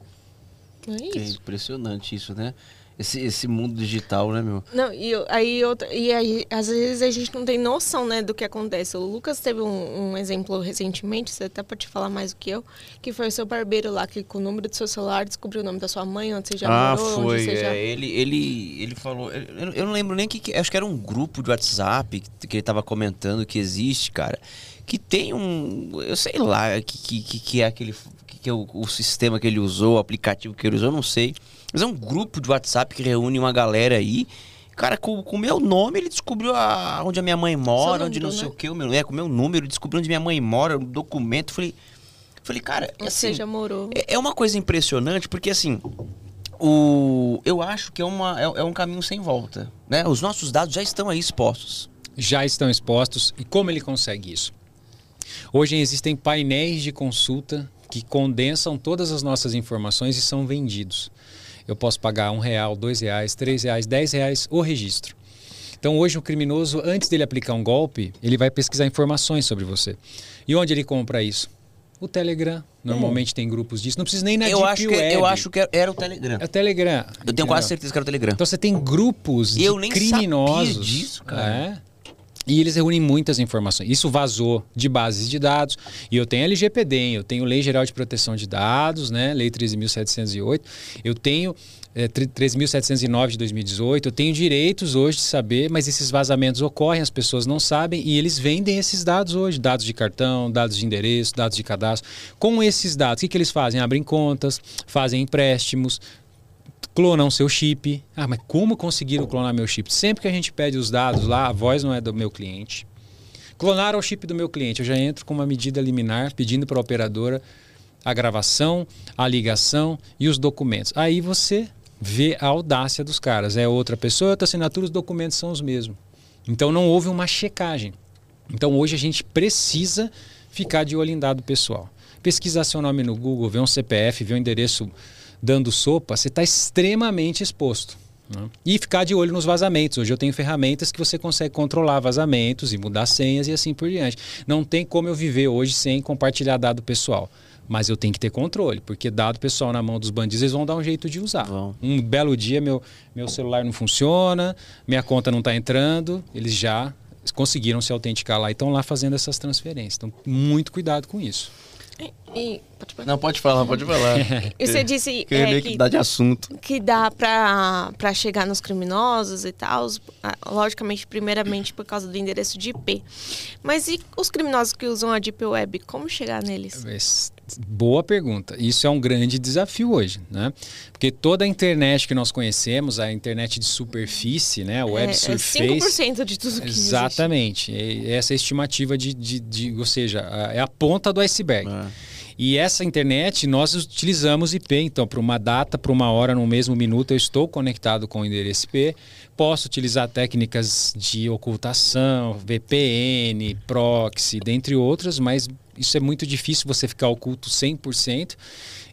É É isso. impressionante isso, né? Esse, esse mundo digital, né, meu? Não, e aí, outra, e aí, às vezes a gente não tem noção, né, do que acontece. O Lucas teve um, um exemplo recentemente, você até pode falar mais do que eu, que foi o seu barbeiro lá, que com o número do seu celular descobriu o nome da sua mãe, onde você já ah, morou, foi. onde você já... é, ele, ele, ele falou. Eu, eu não lembro nem que, que. Acho que era um grupo de WhatsApp que, que ele tava comentando que existe, cara. Que tem um. Eu sei lá que, que, que- que é aquele. Que, que é o, o sistema que ele usou, o aplicativo que ele usou, eu não sei. Mas é um grupo de WhatsApp que reúne uma galera aí. Cara, com o meu nome, ele descobriu a, onde a minha mãe mora, onde não número, sei né? o que, o meu, é, com o meu número, descobriu onde minha mãe mora, um documento. Falei, falei cara, Onde assim, você já morou. é é uma coisa impressionante, porque assim, o, eu acho que é, uma, é, é um caminho sem volta. Né? Os nossos dados já estão aí expostos. já estão expostos. E como ele consegue isso? Hoje existem painéis de consulta que condensam todas as nossas informações e são vendidos. Eu posso pagar um real, dois reais, três reais, dez reais o registro. Então hoje o criminoso, antes dele aplicar um golpe, ele vai pesquisar informações sobre você. E onde ele compra isso? O Telegram. Normalmente tem grupos disso. Não precisa nem na eu, Deep acho que, Web. eu acho que era o Telegram. É o Telegram. Eu tenho quase certeza que era o Telegram. Então você tem grupos E de eu nem criminosos. sabia disso, cara. É. E eles reúnem muitas informações. Isso vazou de bases de dados. E eu tenho LGPD, eu tenho Lei Geral de Proteção de Dados, né? Lei 13.708. Eu tenho é, 13.709 de 2018. Eu tenho direitos hoje de saber, mas esses vazamentos ocorrem, as pessoas não sabem e eles vendem esses dados hoje. Dados de cartão, dados de endereço, dados de cadastro. Com esses dados, o que, que eles fazem? Abrem contas, fazem empréstimos, clonam seu chip. Ah, mas como conseguiram clonar meu chip? Sempre que a gente pede os dados lá, a voz não é do meu cliente. Clonaram o chip do meu cliente. Eu já entro com uma medida liminar pedindo para a operadora a gravação, a ligação e os documentos. Aí você vê a audácia dos caras. É outra pessoa, outra assinatura, os documentos são os mesmos. Então não houve uma checagem. Então hoje a gente precisa ficar de olho em dado pessoal. Pesquisar seu nome no Google, ver um CPF, ver um endereço dando sopa, você está extremamente exposto. né? E ficar de olho nos vazamentos. Hoje eu tenho ferramentas que você consegue controlar vazamentos e mudar senhas e assim por diante. Não tem como eu viver hoje sem compartilhar dado pessoal. Mas eu tenho que ter controle, porque dado pessoal na mão dos bandidos, eles vão dar um jeito de usar. Vão. Um belo dia meu, meu celular não funciona, minha conta não está entrando, eles já conseguiram se autenticar lá e estão lá fazendo essas transferências. Então, muito cuidado com isso. E, falar. Não, pode falar, pode falar. [LAUGHS] E você disse [LAUGHS] Que é, meio que que, dar de assunto. que dá pra chegar nos criminosos e tal, ah, logicamente, primeiramente por causa do endereço de IP. Mas e os criminosos que usam a Deep Web, como chegar neles? Esse- Boa pergunta. Isso é um grande desafio hoje, né? Porque toda a internet que nós conhecemos, a internet de superfície, né? O web é, é surface, 5% de tudo que existe. Exatamente. É essa é a estimativa de, de, de- ou seja, a- é a ponta do iceberg. É. E essa internet nós utilizamos IP, então para uma data, para uma hora, no mesmo minuto eu estou conectado com o endereço IP. Posso utilizar técnicas de ocultação, VPN, proxy, dentre outras, mas isso é muito difícil você ficar oculto 100%.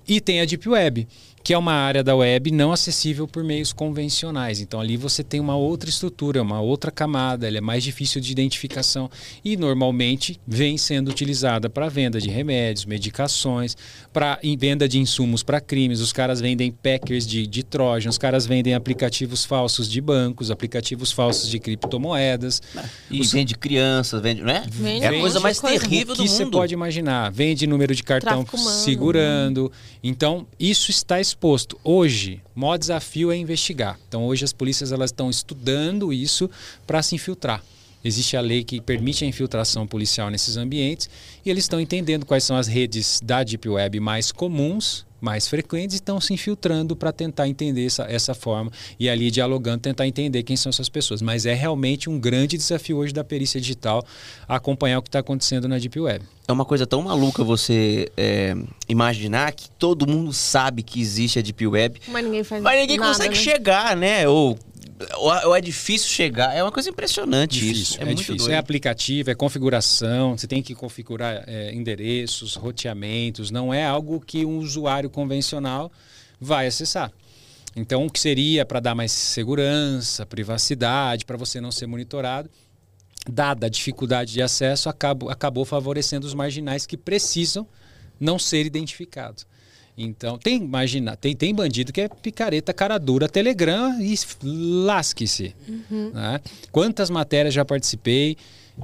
E tem a Deep Web, que é uma área da web não acessível por meios convencionais. Então ali você tem uma outra estrutura, uma outra camada, ela é mais difícil de identificação e normalmente vem sendo utilizada para venda de remédios, medicações, para venda de insumos para crimes. Os caras vendem packers de, de Trojan, os caras vendem aplicativos falsos de bancos, aplicativos falsos de criptomoedas. E os... vende crianças, vende, né? Vende é a coisa mais coisa. terrível o que do você mundo. pode imaginar. Vende número de cartão segurando. Então, isso está exposto. Hoje, o maior desafio é investigar. Então, hoje as polícias elas estão estudando isso para se infiltrar. Existe a lei que permite a infiltração policial nesses ambientes e eles estão entendendo quais são as redes da Deep Web mais comuns, mais frequentes, e estão se infiltrando para tentar entender essa, essa forma e ali dialogando, tentar entender quem são essas pessoas. Mas é realmente um grande desafio hoje da perícia digital acompanhar o que está acontecendo na Deep Web. É uma coisa tão maluca você é, imaginar que todo mundo sabe que existe a Deep Web, Mas ninguém faz mas ninguém nada, consegue né? chegar, né? Ou, ou, ou é difícil chegar. É uma coisa impressionante Difícil, isso. é, muito difícil. doido. É aplicativo, é configuração, você tem que configurar é, endereços, roteamentos, não é algo que um usuário convencional vai acessar. Então, o que seria para dar mais segurança, privacidade, para você não ser monitorado, dada a dificuldade de acesso, acabou, acabou favorecendo os marginais que precisam não ser identificados. Então, tem, imagina, tem, tem bandido que é picareta, cara dura, Telegram e lasque-se. né? Quantas matérias já participei,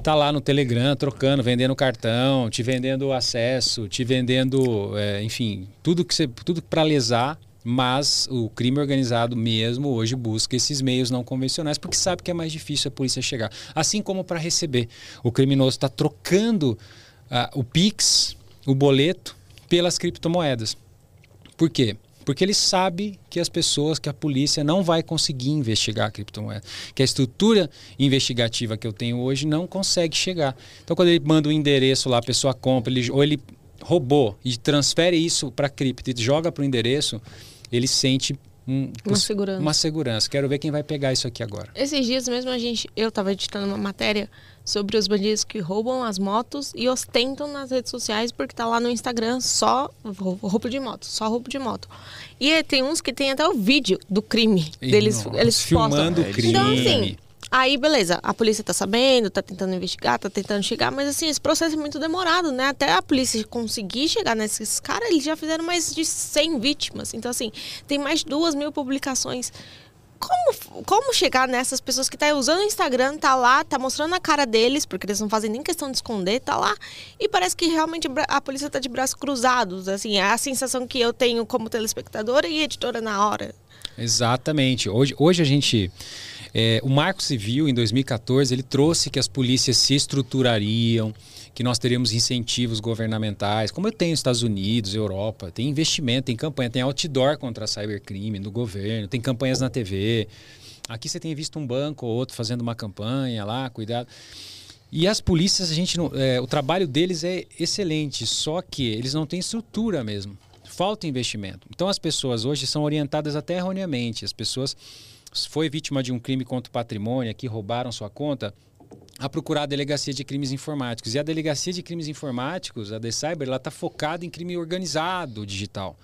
tá lá no Telegram trocando, vendendo cartão, te vendendo acesso, te vendendo, é, enfim, tudo que você, tudo para lesar. Mas o crime organizado mesmo hoje busca esses meios não convencionais porque sabe que é mais difícil a polícia chegar. Assim como para receber. O criminoso está trocando ah, o Pix, o boleto, pelas criptomoedas. Por quê? Porque ele sabe que as pessoas, que a polícia não vai conseguir investigar a criptomoeda. Que a estrutura investigativa que eu tenho hoje não consegue chegar. Então, quando ele manda um endereço lá, a pessoa compra, ele, ou ele roubou e transfere isso para a cripto e joga para o endereço, ele sente um, Uma segurança. uma segurança. Quero ver quem vai pegar isso aqui agora. Esses dias mesmo a gente, eu estava editando uma matéria sobre os bandidos que roubam as motos e ostentam nas redes sociais porque tá lá no Instagram só rou- roubo de moto, só roubo de moto. E tem uns que tem até o vídeo do crime deles, Nossa, eles filmando postam. o crime. Então assim, aí beleza, a polícia tá sabendo, tá tentando investigar, tá tentando chegar, mas assim, esse processo é muito demorado, né? Até a polícia conseguir chegar nesses caras, eles já fizeram mais de 100 vítimas. Então assim, tem mais de duas mil publicações como, como chegar nessas pessoas que tá usando o Instagram, tá lá, tá mostrando a cara deles, porque eles não fazem nem questão de esconder, tá lá. E parece que realmente a polícia tá de braços cruzados. Assim, é a sensação que eu tenho como telespectadora e editora na hora. Exatamente. Hoje, hoje a gente. é, o Marco Civil, em 2014, ele trouxe que as polícias se estruturariam, que nós teríamos incentivos governamentais, como tem nos Estados Unidos, Europa, tem investimento, tem campanha, tem outdoor contra cybercrime do governo, tem campanhas na TV. Aqui você tem visto um banco ou outro fazendo uma campanha lá, cuidado. E as polícias, a gente não, é, o trabalho deles é excelente, só que eles não têm estrutura mesmo. Falta investimento. Então as pessoas hoje são orientadas até erroneamente. As pessoas foi vítima de um crime contra o patrimônio, que roubaram sua conta, a procurar a delegacia de crimes informáticos. E a delegacia de crimes informáticos, a The Cyber, ela está focada em crime organizado digital.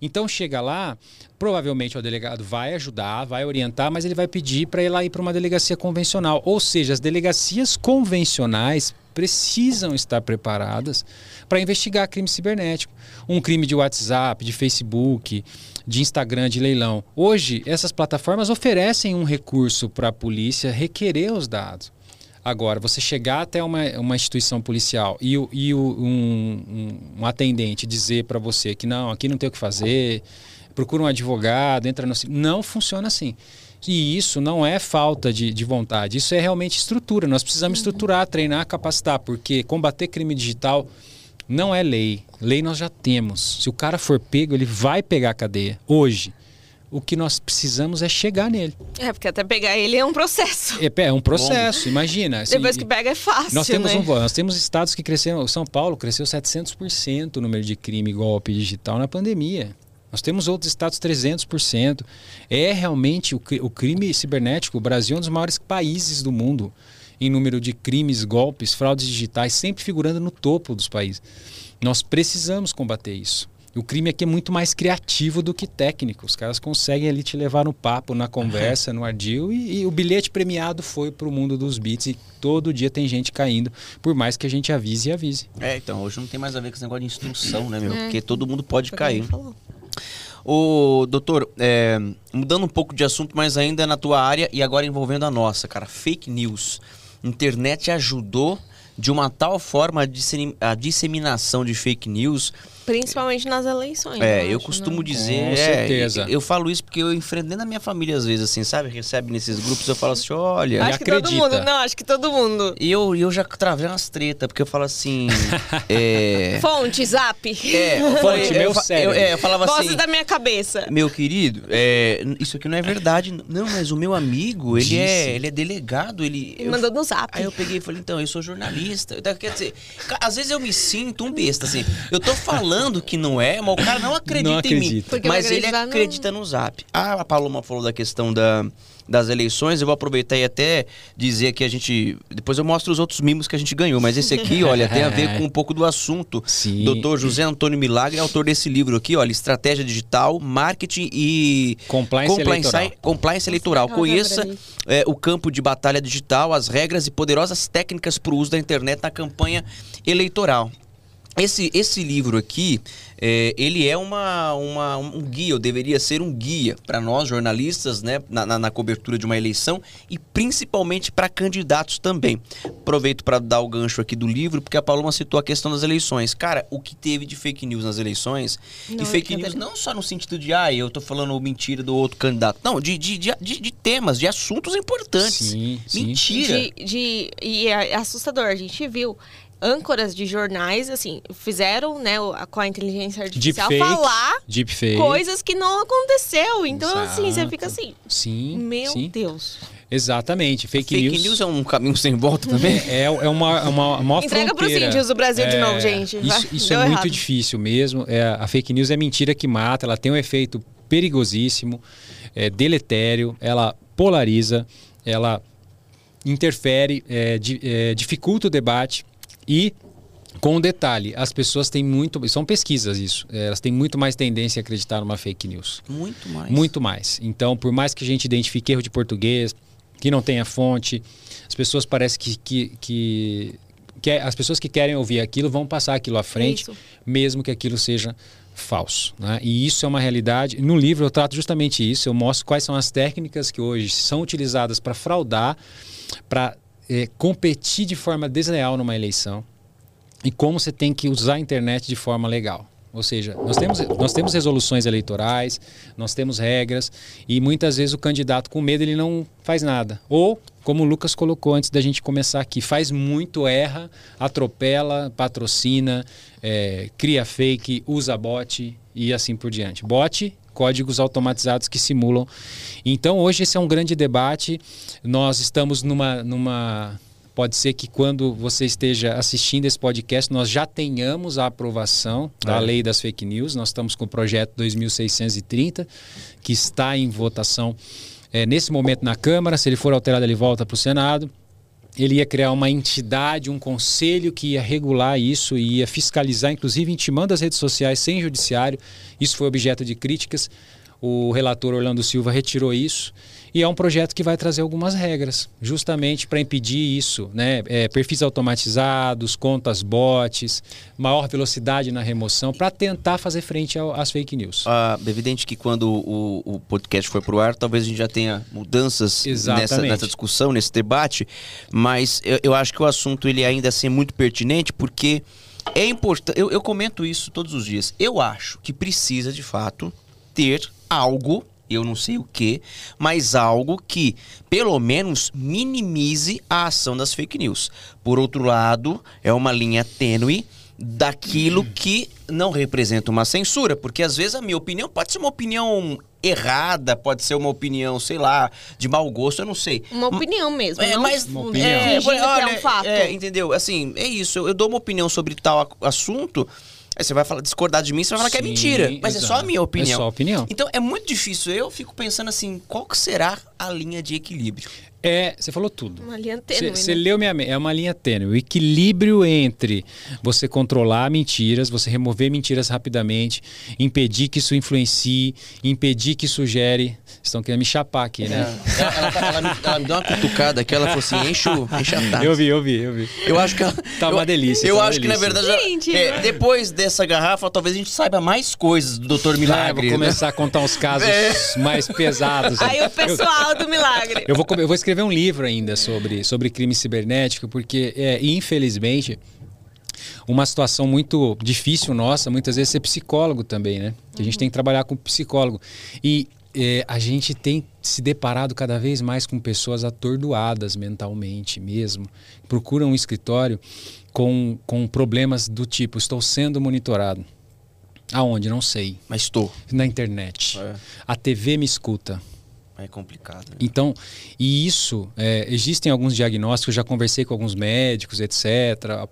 Então chega lá, provavelmente o delegado vai ajudar, vai orientar, mas ele vai pedir para ir lá ir para uma delegacia convencional. Ou seja, as delegacias convencionais precisam estar preparadas para investigar crime cibernético. Um crime de WhatsApp, de Facebook, de Instagram, de leilão. Hoje, essas plataformas oferecem um recurso para a polícia requerer os dados. Agora, você chegar até uma, uma instituição policial e, e um, um- um atendente dizer para você que não, aqui não tem o que fazer, procura um advogado, entra no. Não funciona assim. E isso não é falta de, de vontade, isso é realmente estrutura. Nós precisamos estruturar, treinar, capacitar, porque combater crime digital não é lei. Lei nós já temos. Se o cara for pego, ele vai pegar a cadeia. Hoje. O que nós precisamos é chegar nele. É, porque até pegar ele é um processo. É, é um processo, imagina. assim, Depois que pega é fácil, nós temos, né? um, nós temos estados que cresceram. São Paulo cresceu 700% o número de crime e golpe digital na pandemia. Nós temos outros estados 300%. É realmente o, o crime cibernético. O Brasil é um dos maiores países do mundo em número de crimes, golpes, fraudes digitais, sempre figurando no topo dos países. Nós precisamos combater isso. O crime aqui é muito mais criativo do que técnico. Os caras conseguem ali te levar no papo, na conversa, no ardil. E, e o bilhete premiado foi para o mundo dos beats. E todo dia tem gente caindo, por mais que a gente avise e avise. É, então, hoje não tem mais a ver com esse negócio de instrução, né, meu? É. Porque todo mundo pode Foi cair. Ô, doutor, é, mudando um pouco de assunto, mas ainda na tua área e agora envolvendo a nossa, cara, fake news. Internet ajudou de uma tal forma a disseminação de fake news Principalmente nas eleições. É, eu, eu acho, costumo né? dizer. Com é, certeza. Eu, eu falo isso porque eu enfrento dentro da minha família às vezes, assim, sabe? Recebe nesses grupos, eu falo assim, olha. Acho que todo acredita. mundo. Não, acho que todo mundo. E eu, eu já travei umas tretas, porque eu falo assim. [LAUGHS] é. Fonte, zap. É, [LAUGHS] Fonte, eu, meu cérebro. eu- é, eu falava Vozes assim. da minha cabeça. Meu querido, é, isso aqui não é verdade. Não, mas o meu amigo, ele Disse. é, ele é delegado, ele. Mandou no zap. Aí eu peguei e falei, então, eu sou jornalista. Então, quer dizer, às vezes eu me sinto um besta, assim. Eu tô falando que não é, mas o cara não acredita, Não em mim. acredita. Porque Mas ele acreditar no- acredita no zap. Ah, a Paloma falou da questão da, das eleições. Eu vou aproveitar e até dizer que a gente. Depois eu mostro os outros mimos que a gente ganhou. Mas esse aqui, [LAUGHS] olha, tem a ver com um pouco do assunto. Sim. Doutor José Antônio Milagre, autor desse livro aqui, olha, Estratégia Digital, Marketing e Compliance eleitoral. compliance eleitoral. Conheça é, o campo de batalha digital, as regras e poderosas técnicas para o uso da internet na campanha eleitoral. Esse, esse livro aqui, é, ele é uma, uma- um guia, ou deveria ser um guia para nós jornalistas, né, na, na- na cobertura de uma eleição e principalmente para candidatos também. Aproveito para dar o gancho aqui do livro, porque a Paloma citou a questão das eleições. Cara, o que teve de fake news nas eleições, Não, e fake news não só no sentido de, ah, eu tô falando mentira do outro candidato, não, de, de, de, de- de temas, de assuntos importantes. Sim, sim. Mentira. De, de- e é assustador. A gente viu âncoras de jornais, assim, fizeram, né, com a inteligência artificial Deepfake. falar Deepfake. coisas que não aconteceu. Então, assim, você Exato. fica assim, Sim. meu sim. Deus. Exatamente. Fake, Fake news. news é um caminho sem volta também. É, é uma, é uma, uma Entrega pros fronteira. índios do Brasil de É, novo, gente. Vai, Isso, isso é muito errado. difícil mesmo. É, a fake news é mentira que mata, ela tem um efeito perigosíssimo, é deletério, ela polariza, ela interfere, é, di- é, dificulta o debate e com um detalhe, as pessoas têm muito, são pesquisas isso, é, elas têm muito mais tendência a acreditar numa fake news. Muito mais. Muito mais. Então, por mais que a gente identifique erro de português, que não tenha fonte, as pessoas parecem que, que, que, que é- as pessoas que querem ouvir aquilo vão passar aquilo à frente, Isso. mesmo que aquilo seja falso. né? E isso é uma realidade. No livro eu trato justamente isso. Eu mostro quais são as técnicas que hoje são utilizadas para fraudar, para eh, competir de forma desleal numa eleição e como você tem que usar a internet de forma legal. Ou seja, nós temos, nós temos resoluções eleitorais, nós temos regras e muitas vezes o candidato com medo ele não faz nada. Ou, como o Lucas colocou antes da gente começar aqui, faz muito, erra, atropela, patrocina, eh, cria fake, usa bot e assim por diante. Bot, códigos automatizados que simulam. Então hoje esse é um grande debate. Nós estamos numa, numa Pode ser que quando você esteja assistindo esse podcast, nós já tenhamos a aprovação da É. lei das fake news. Nós estamos com o projeto 2630, que está em votação eh, nesse momento na Câmara. Se ele for alterado, ele volta para o Senado. Ele ia criar uma entidade, um conselho que ia regular isso e ia fiscalizar, inclusive intimando as redes sociais sem judiciário. Isso foi objeto de críticas. O relator Orlando Silva retirou isso. E é um projeto que vai trazer algumas regras, justamente para impedir isso, né? É, perfis automatizados, contas bots, maior velocidade na remoção, para tentar fazer frente ao- às fake news. Ah, é evidente que quando o, o podcast for pro ar, talvez a gente já tenha mudanças nessa, nessa discussão, nesse debate, mas eu, eu acho que o assunto ele ainda assim é muito pertinente porque é importante. Eu, eu comento isso todos os dias. Eu acho que precisa de fato ter algo. Eu não sei o que, mas algo que pelo menos minimize a ação das fake news. Por outro lado, é uma linha tênue daquilo que não representa uma censura, porque às vezes a minha opinião pode ser uma opinião errada, pode ser uma opinião, sei lá, de mau gosto, eu não sei. Uma opinião mesmo. É, não mas Uma opinião. é, que é olha, um fato. é, entendeu? Assim, é isso. Eu, eu dou uma opinião sobre tal assunto. Aí você vai falar, discordar de mim, você vai falar que é Sim, mentira. Mas é só a exato. minha opinião. É só a opinião. Então é muito difícil. Eu fico pensando assim, qual que será a linha de equilíbrio? É, você falou tudo. Uma linha tênue. Você né? leu minha mente. É uma linha tênue. O equilíbrio entre você controlar mentiras, você remover mentiras rapidamente, impedir que isso influencie, impedir que isso gere. Estão querendo me chapar aqui, né? É. Ela, ela- ela me, ela me deu uma cutucada que ela falou assim: enche, o- enche a taça. Eu vi, eu vi, eu vi. Eu acho que ela, Tá uma eu- delícia, Eu tá uma acho que na delícia. verdade, Gente, é, mas- depois dessa garrafa, talvez a gente saiba mais coisas do Dr. Ah, Milagre. eu vou né? começar a contar uns casos mais pesados. Aí o pessoal do milagre. Eu vou, eu vou escrever um livro ainda sobre, sobre crime cibernético, porque, é, infelizmente, uma situação muito difícil nossa, muitas vezes, ser psicólogo também, né? Que a gente tem que trabalhar com psicólogo. E é, a gente tem se deparado cada vez mais com pessoas atordoadas mentalmente mesmo. Procuram um escritório com, com problemas do tipo: estou sendo monitorado. Aonde? Não sei. Mas estou. Na internet. É. A TV me escuta. É complicado. né? Então, e isso, é, existem alguns diagnósticos, já conversei com alguns médicos, etc.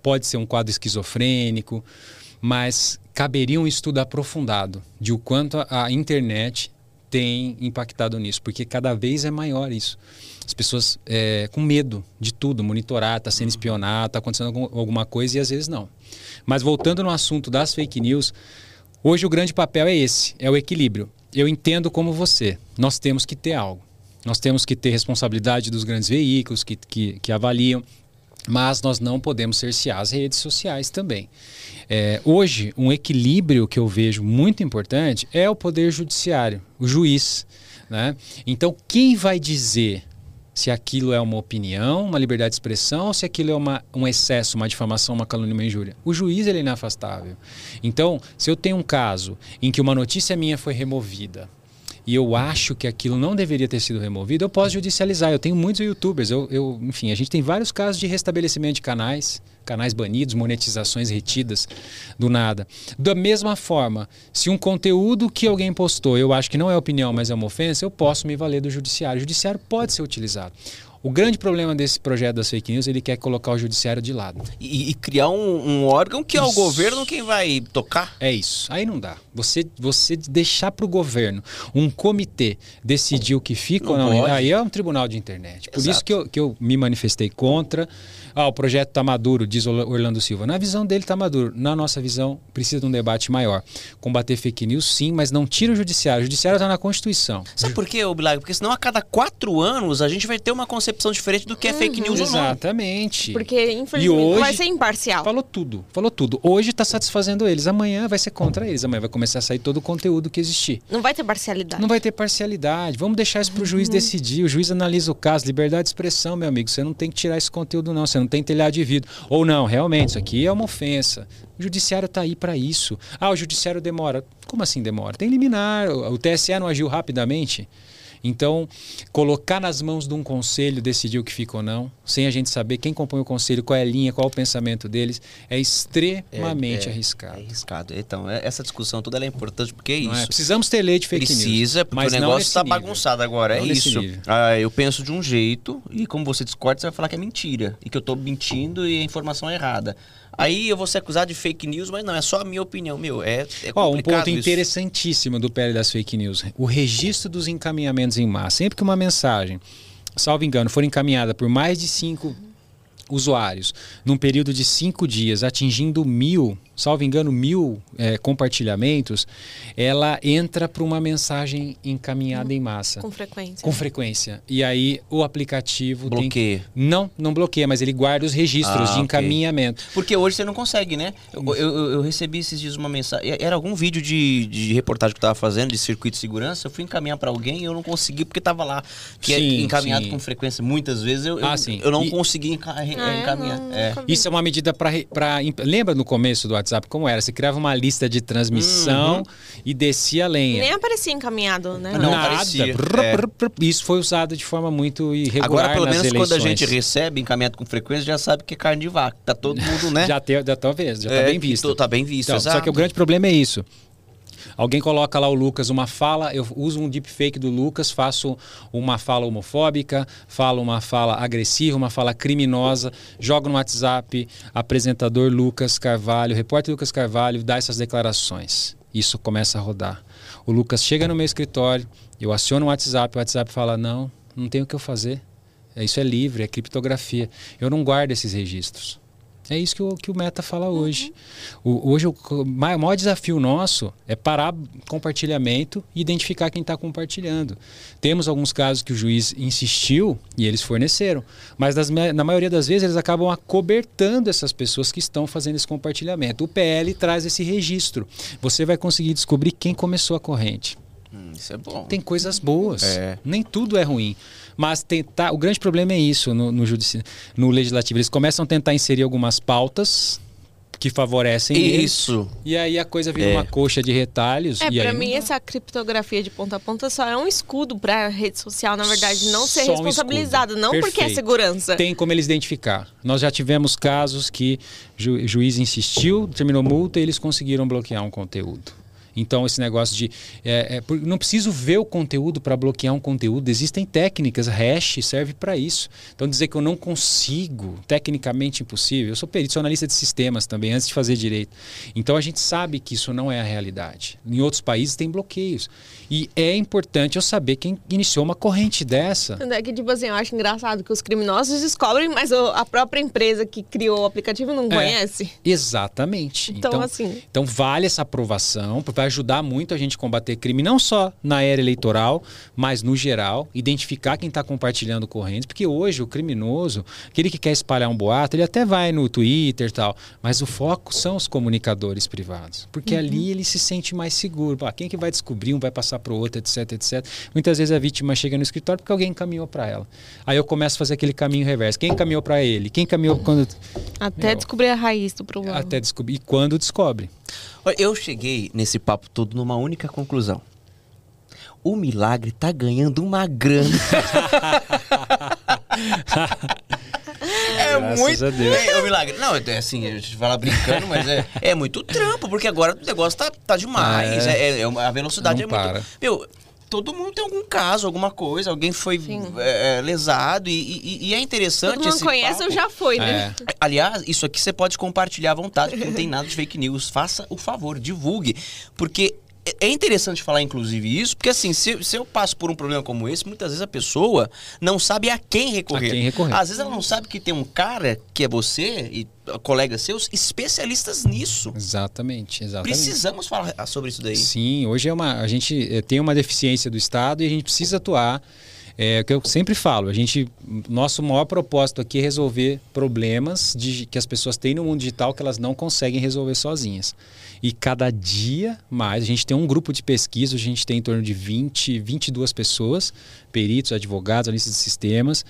Pode ser um quadro esquizofrênico, mas caberia um estudo aprofundado de o quanto a, a internet tem impactado nisso, porque cada vez é maior isso. As pessoas é, com medo de tudo, monitorar, está sendo espionado, está acontecendo algum- alguma coisa e às vezes não. Mas voltando no assunto das fake news, Hoje o grande papel é esse, é o equilíbrio. Eu entendo como você. Nós temos que ter algo. Nós temos que ter responsabilidade dos grandes veículos que, que, que avaliam, mas nós não podemos cercear as redes sociais também. É, hoje, um equilíbrio que eu vejo muito importante é o poder judiciário, o juiz. Né? Então, quem vai dizer se aquilo é uma opinião, uma liberdade de expressão, ou se aquilo é uma, um excesso, uma difamação, uma calúnia, uma injúria. O juiz ele é inafastável. Então, se eu tenho um caso em que uma notícia minha foi removida e eu acho que aquilo não deveria ter sido removido, eu posso judicializar. Eu tenho muitos youtubers, eu, eu, enfim, a gente tem vários casos de restabelecimento de canais, canais banidos, monetizações retidas do nada. Da mesma forma, se um conteúdo que alguém postou, eu acho que não é opinião, mas é uma ofensa, eu posso me valer do judiciário. O judiciário pode ser utilizado. O grande problema desse projeto das fake news, ele quer colocar o judiciário de lado. E, e criar um, um órgão que é o Isso. governo quem vai tocar. É isso. Aí não dá. Você, você deixar para o governo um comitê decidir o que fica ou Não não, pode. aí é um tribunal de internet. Por Exato. isso que eu, que eu me manifestei contra. Ah, o projeto está maduro, diz Orla- Orlando Silva. Na visão dele está maduro. Na nossa visão, precisa de um debate maior. Combater fake news, sim, mas não tira o judiciário. O judiciário está na Constituição. Sabe por quê, ô Bilagre? Porque senão a cada quatro anos a gente vai ter uma concepção diferente do que é fake news ou não. Exatamente. Porque, infelizmente, E não vai hoje- ser imparcial. Falou tudo, falou tudo. Hoje está satisfazendo eles, amanhã vai ser contra eles, amanhã vai começar a sair todo o conteúdo que existir. Não vai ter parcialidade. Não vai ter parcialidade. Vamos deixar isso para o juiz decidir. O juiz analisa o caso. Liberdade de expressão, meu amigo. Você não tem que tirar esse conteúdo, não. Você não tem telhado de vidro. Ou não, realmente, isso aqui é uma ofensa. O judiciário está aí para isso. Ah, o judiciário demora. Como assim demora? Tem liminar. O o TSE não agiu rapidamente. Então, colocar nas mãos de um conselho decidir o que fica ou não, sem a gente saber quem compõe o conselho, qual é a linha, qual é o pensamento deles, é extremamente É, é, arriscado. É arriscado. Então, é- essa discussão toda é importante porque é é? isso. Precisamos ter lei de fake news. Precisa, porque mas o negócio está bagunçado agora. Não é isso. Ah, eu penso de um jeito, e como você discorda, você vai falar que é mentira. E que eu tô mentindo e a informação é errada. Aí eu vou ser acusado de fake news, mas não, é só a minha opinião. Meu, é, é Ó, um ponto isso. interessantíssimo do PL das fake news: o registro dos encaminhamentos em massa. Sempre que uma mensagem, salvo engano, for encaminhada por mais de cinco usuários num período de cinco dias, atingindo mil, salvo engano, mil é, compartilhamentos, ela entra para uma mensagem encaminhada em massa. Com frequência. Com frequência. E aí o aplicativo tem que. Bloqueia. Não, não bloqueia, mas ele guarda os registros Ah, de encaminhamento. Porque Porque hoje você não consegue, né? Eu, eu, eu- recebi esses dias uma mensagem. Era algum vídeo de, de reportagem que eu tava fazendo, de circuito de segurança. Eu fui encaminhar para alguém e eu não consegui porque tava lá. Que Sim, é encaminhado sim. com frequência. Muitas vezes eu, eu, Ah, sim. eu não E- consegui enca- re- Ah, é? encaminhar. Não, É. Isso é uma medida para. Lembra no começo do WhatsApp como era? Você criava uma lista de transmissão Uhum. e descia a lenha. Nem aparecia encaminhado, né? Não Nada. aparecia, é. Isso foi usado de forma muito irregular. Agora, pelo nas menos quando a eleições. gente recebe encaminhado com frequência, já sabe que é carne de vaca. Tá todo mundo, né? [LAUGHS] Já, te, já talvez, já É, tá bem visto. tô- Tá bem visto, Então, exato. só que o grande problema é isso. Alguém coloca lá o Lucas uma fala, eu uso um deepfake do Lucas, faço uma fala homofóbica, falo uma fala agressiva, uma fala criminosa, jogo no WhatsApp, apresentador Lucas Carvalho, repórter Lucas Carvalho, dá essas declarações. Isso começa a rodar. O Lucas chega no meu escritório, eu aciono o WhatsApp, o WhatsApp fala: Não, não tem o que eu fazer. Isso é livre, é criptografia. Eu não guardo esses registros. É isso que o, que o Meta fala hoje. O, hoje o maior desafio nosso é parar compartilhamento e identificar quem está compartilhando. Temos alguns casos que o juiz insistiu e eles forneceram, mas das, na maioria das vezes eles acabam acobertando essas pessoas que estão fazendo esse compartilhamento. O PL traz esse registro. Você vai conseguir descobrir quem começou a corrente. Hum, isso é bom. Tem coisas boas. É. Nem tudo é ruim. Mas tentar, o grande problema é isso no, no, judici, no legislativo. Eles começam a tentar inserir algumas pautas que favorecem isso. Eles, e aí a coisa vira é. uma coxa de retalhos. É, para mim, essa criptografia de ponta a ponta só é um escudo para a rede social, na verdade, não ser só responsabilizada, um não Perfeito. porque é segurança. Tem como eles identificar. Nós já tivemos casos que o juiz insistiu, terminou multa e eles conseguiram bloquear um conteúdo. Então, esse negócio de. É, é, não preciso ver o conteúdo para bloquear um conteúdo. Existem técnicas, hash serve para isso. Então, dizer que eu não consigo, tecnicamente impossível. Eu sou perito, sou analista de sistemas também, antes de fazer direito. Então, a gente sabe que isso não é a realidade. Em outros países tem bloqueios. E é importante eu saber quem iniciou uma corrente dessa. É que, tipo assim, eu acho engraçado que os criminosos descobrem, mas a própria empresa que criou o aplicativo não é, conhece. Exatamente. Então, então, assim. Então, vale essa aprovação vai ajudar muito a gente a combater crime, não só na era eleitoral, mas no geral, identificar quem está compartilhando correntes, porque hoje o criminoso, aquele que quer espalhar um boato, ele até vai no Twitter e tal, mas o foco são os comunicadores privados, porque uhum. ali ele se sente mais seguro. Pá, quem que vai descobrir, um vai passar para o outro, etc, etc. Muitas vezes a vítima chega no escritório porque alguém encaminhou para ela. Aí eu começo a fazer aquele caminho reverso. Quem encaminhou para ele? Quem encaminhou quando... Até Meu, descobrir a raiz do problema. Até descobrir. E quando descobre. Eu cheguei nesse papo todo numa única conclusão. O milagre tá ganhando uma grana. [LAUGHS] é Graças muito. A Deus. É, o milagre. Não, é assim, a gente fala brincando, mas é, é muito trampo, porque agora o negócio tá, tá demais. É, é, é a velocidade Não é para. muito. Meu, todo mundo tem algum caso, alguma coisa, alguém foi é, lesado e, e, e, é interessante. Todo mundo conhece papo. ou já foi, né? É. Aliás, isso aqui você pode compartilhar à vontade, porque não tem nada de fake news. Faça o favor, divulgue. Porque é interessante falar, inclusive, isso, porque assim, se, se, eu passo por um problema como esse, muitas vezes a pessoa não sabe a quem recorrer. A quem recorrer. Às vezes ela não sabe que tem um cara que é você e colegas seus especialistas nisso. Exatamente, exatamente. Precisamos falar sobre isso daí. Sim, hoje é uma, a gente eh, tem uma deficiência do Estado e a gente precisa atuar. É o que eu sempre falo, a gente, nosso maior propósito aqui é resolver problemas de, que as pessoas têm no mundo digital que elas não conseguem resolver sozinhas. E cada dia mais, a gente tem um grupo de pesquisa, a gente tem em torno de 20, 22 pessoas, peritos, advogados, analistas de sistemas,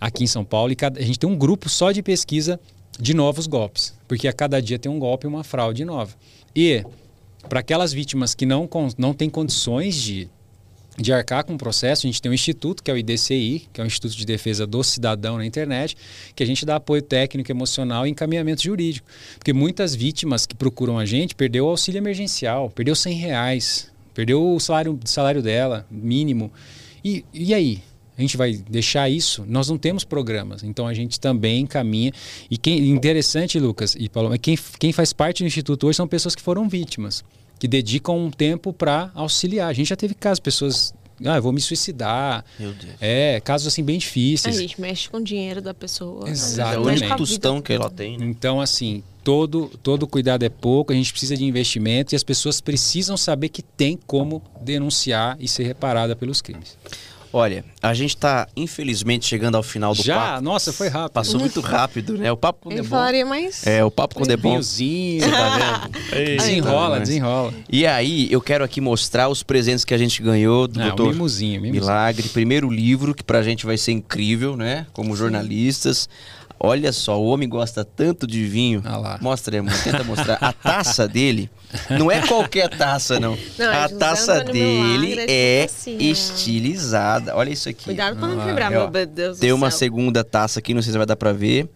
aqui em São Paulo, e cada, a gente tem um grupo só de pesquisa de novos golpes, porque a cada dia tem um golpe e uma fraude nova. E para aquelas vítimas que não, não têm condições de de arcar com o processo, a gente tem um instituto, que é o IDCI, que é o Instituto de Defesa do Cidadão na internet, que a gente dá apoio técnico, emocional e encaminhamento jurídico. Porque muitas vítimas que procuram a gente perdeu o auxílio emergencial, perdeu 100 reais, perdeu o salário, salário dela, mínimo. E, e aí? A gente vai deixar isso? Nós não temos programas, então a gente também encaminha. E quem interessante, Lucas e Paulo, quem, quem faz parte do Instituto hoje são pessoas que foram vítimas que dedicam um tempo para auxiliar. A gente já teve casos, pessoas ah, eu vou me suicidar. Meu Deus. É, casos assim bem difíceis. A gente mexe com o dinheiro da pessoa. Exatamente. É o único tostão que ela tem. Né? Então, assim, todo, todo cuidado é pouco, a gente precisa de investimento e as pessoas precisam saber que tem como denunciar e ser reparada pelos crimes. Olha, a gente está infelizmente chegando ao final do Já? papo. Já? Nossa, foi rápido. Passou muito [LAUGHS] rápido, né? O papo quando Eu é bom. falaria mais. É, o papo quando é bom. Vinhozinho, tá vendo? [LAUGHS] desenrola, desenrola. E aí, eu quero aqui mostrar os presentes que a gente ganhou do Não, doutor mimozinho, mimozinho. Milagre. Primeiro livro, que pra gente vai ser incrível, né? Como jornalistas. Olha só, o homem gosta tanto de vinho. Ah lá. Mostra, irmão, tenta mostrar. A taça dele não é qualquer taça, não. não a taça dele é, assim, estilizada. Olha isso aqui. Cuidado pra não quebrar, meu Deus Tem uma segunda taça aqui, não sei se vai dar pra ver.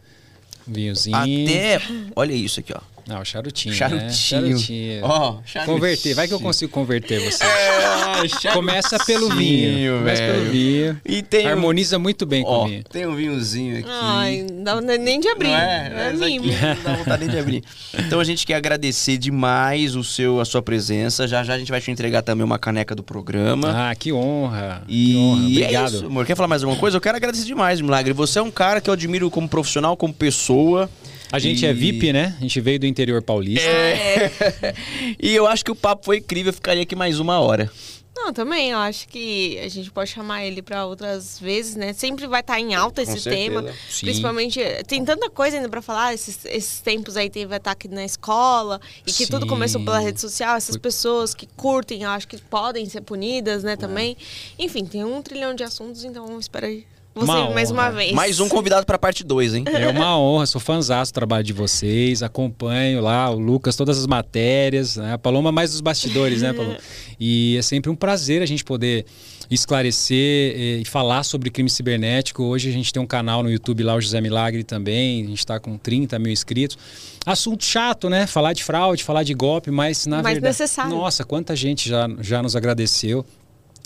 Vinhozinho. Até, olha isso aqui, ó. Não, charutinho. Charutinho. Né? Charutinho. Ó, charutinho. Converter, vai que eu consigo converter você. É, Começa pelo vinho. Começa velho. pelo vinho. E tem um- Harmoniza muito bem com Ó, o vinho. tem um vinhozinho aqui. Ai, não dá nem de abrir. Não é? É aqui não dá vontade nem de abrir. Então a gente quer agradecer demais o seu, a sua presença. Já já a gente vai te entregar também uma caneca do programa. Ah, que honra. E que honra. é Obrigado. isso, amor. Quer falar mais alguma coisa? Eu quero agradecer demais, Milagre. Você é um cara que eu admiro como profissional, como pessoa. A gente E- é VIP, né? A gente veio do interior paulista. É. [LAUGHS] e eu acho que o papo foi incrível. Eu ficaria aqui mais uma hora. Não, também, eu acho que a gente pode chamar ele pra outras vezes, né? Sempre vai estar em alta esse tema. Sim. Principalmente, tem tanta coisa ainda pra falar. Esses, esses tempos aí teve ataque na escola e que tudo Sim. começou pela rede social. Essas pessoas que curtem, eu acho que podem ser punidas, né? Também. Enfim, tem um trilhão de assuntos, então espero aí você Uma mais uma honra. vez. Mais um convidado pra parte 2, hein? É uma [LAUGHS] honra, sou fãzaço do trabalho de vocês, acompanho lá o Lucas, todas as matérias, né? A Paloma mais dos bastidores, né, Paloma? [LAUGHS] E é sempre um prazer a gente poder esclarecer eh, e falar sobre crime cibernético. Hoje a gente tem um canal no YouTube lá, o José Milagre também, a gente está com 30 mil inscritos. Assunto chato, né? Falar de fraude, falar de golpe, mas na Mas verdade... necessário. Nossa, quanta gente já, já nos agradeceu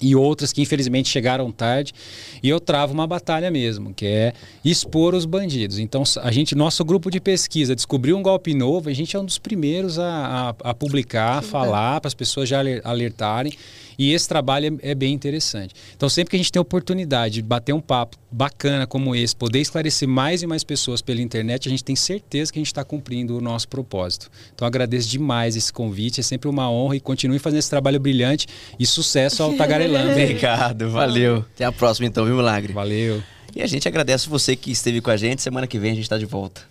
e outras que infelizmente chegaram tarde. E eu travo uma batalha mesmo, que é expor os bandidos. Então, a gente, nosso grupo de pesquisa descobriu um golpe novo, a gente é um dos primeiros a, a, a publicar, a falar, para as pessoas já aler- alertarem. E esse trabalho é, é bem interessante. Então, sempre que a gente tem a oportunidade de bater um papo bacana como esse, poder esclarecer mais e mais pessoas pela internet, a gente tem certeza que a gente está cumprindo o nosso propósito. Então, agradeço demais esse convite, é sempre uma honra e continue fazendo esse trabalho brilhante e sucesso ao Tagarelando. [LAUGHS] Obrigado, valeu. Até a próxima então, viu, Milagre? Valeu. E a gente agradece você que esteve com a gente. Semana que vem a gente tá de volta.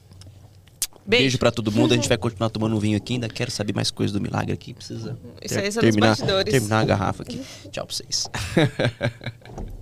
Beijo. Beijo pra todo mundo. A gente [LAUGHS] vai continuar tomando um vinho aqui. Ainda quero saber mais coisas do Milagre aqui. Precisa Isso ter- nos terminar, terminar a garrafa aqui. Tchau pra vocês. [LAUGHS]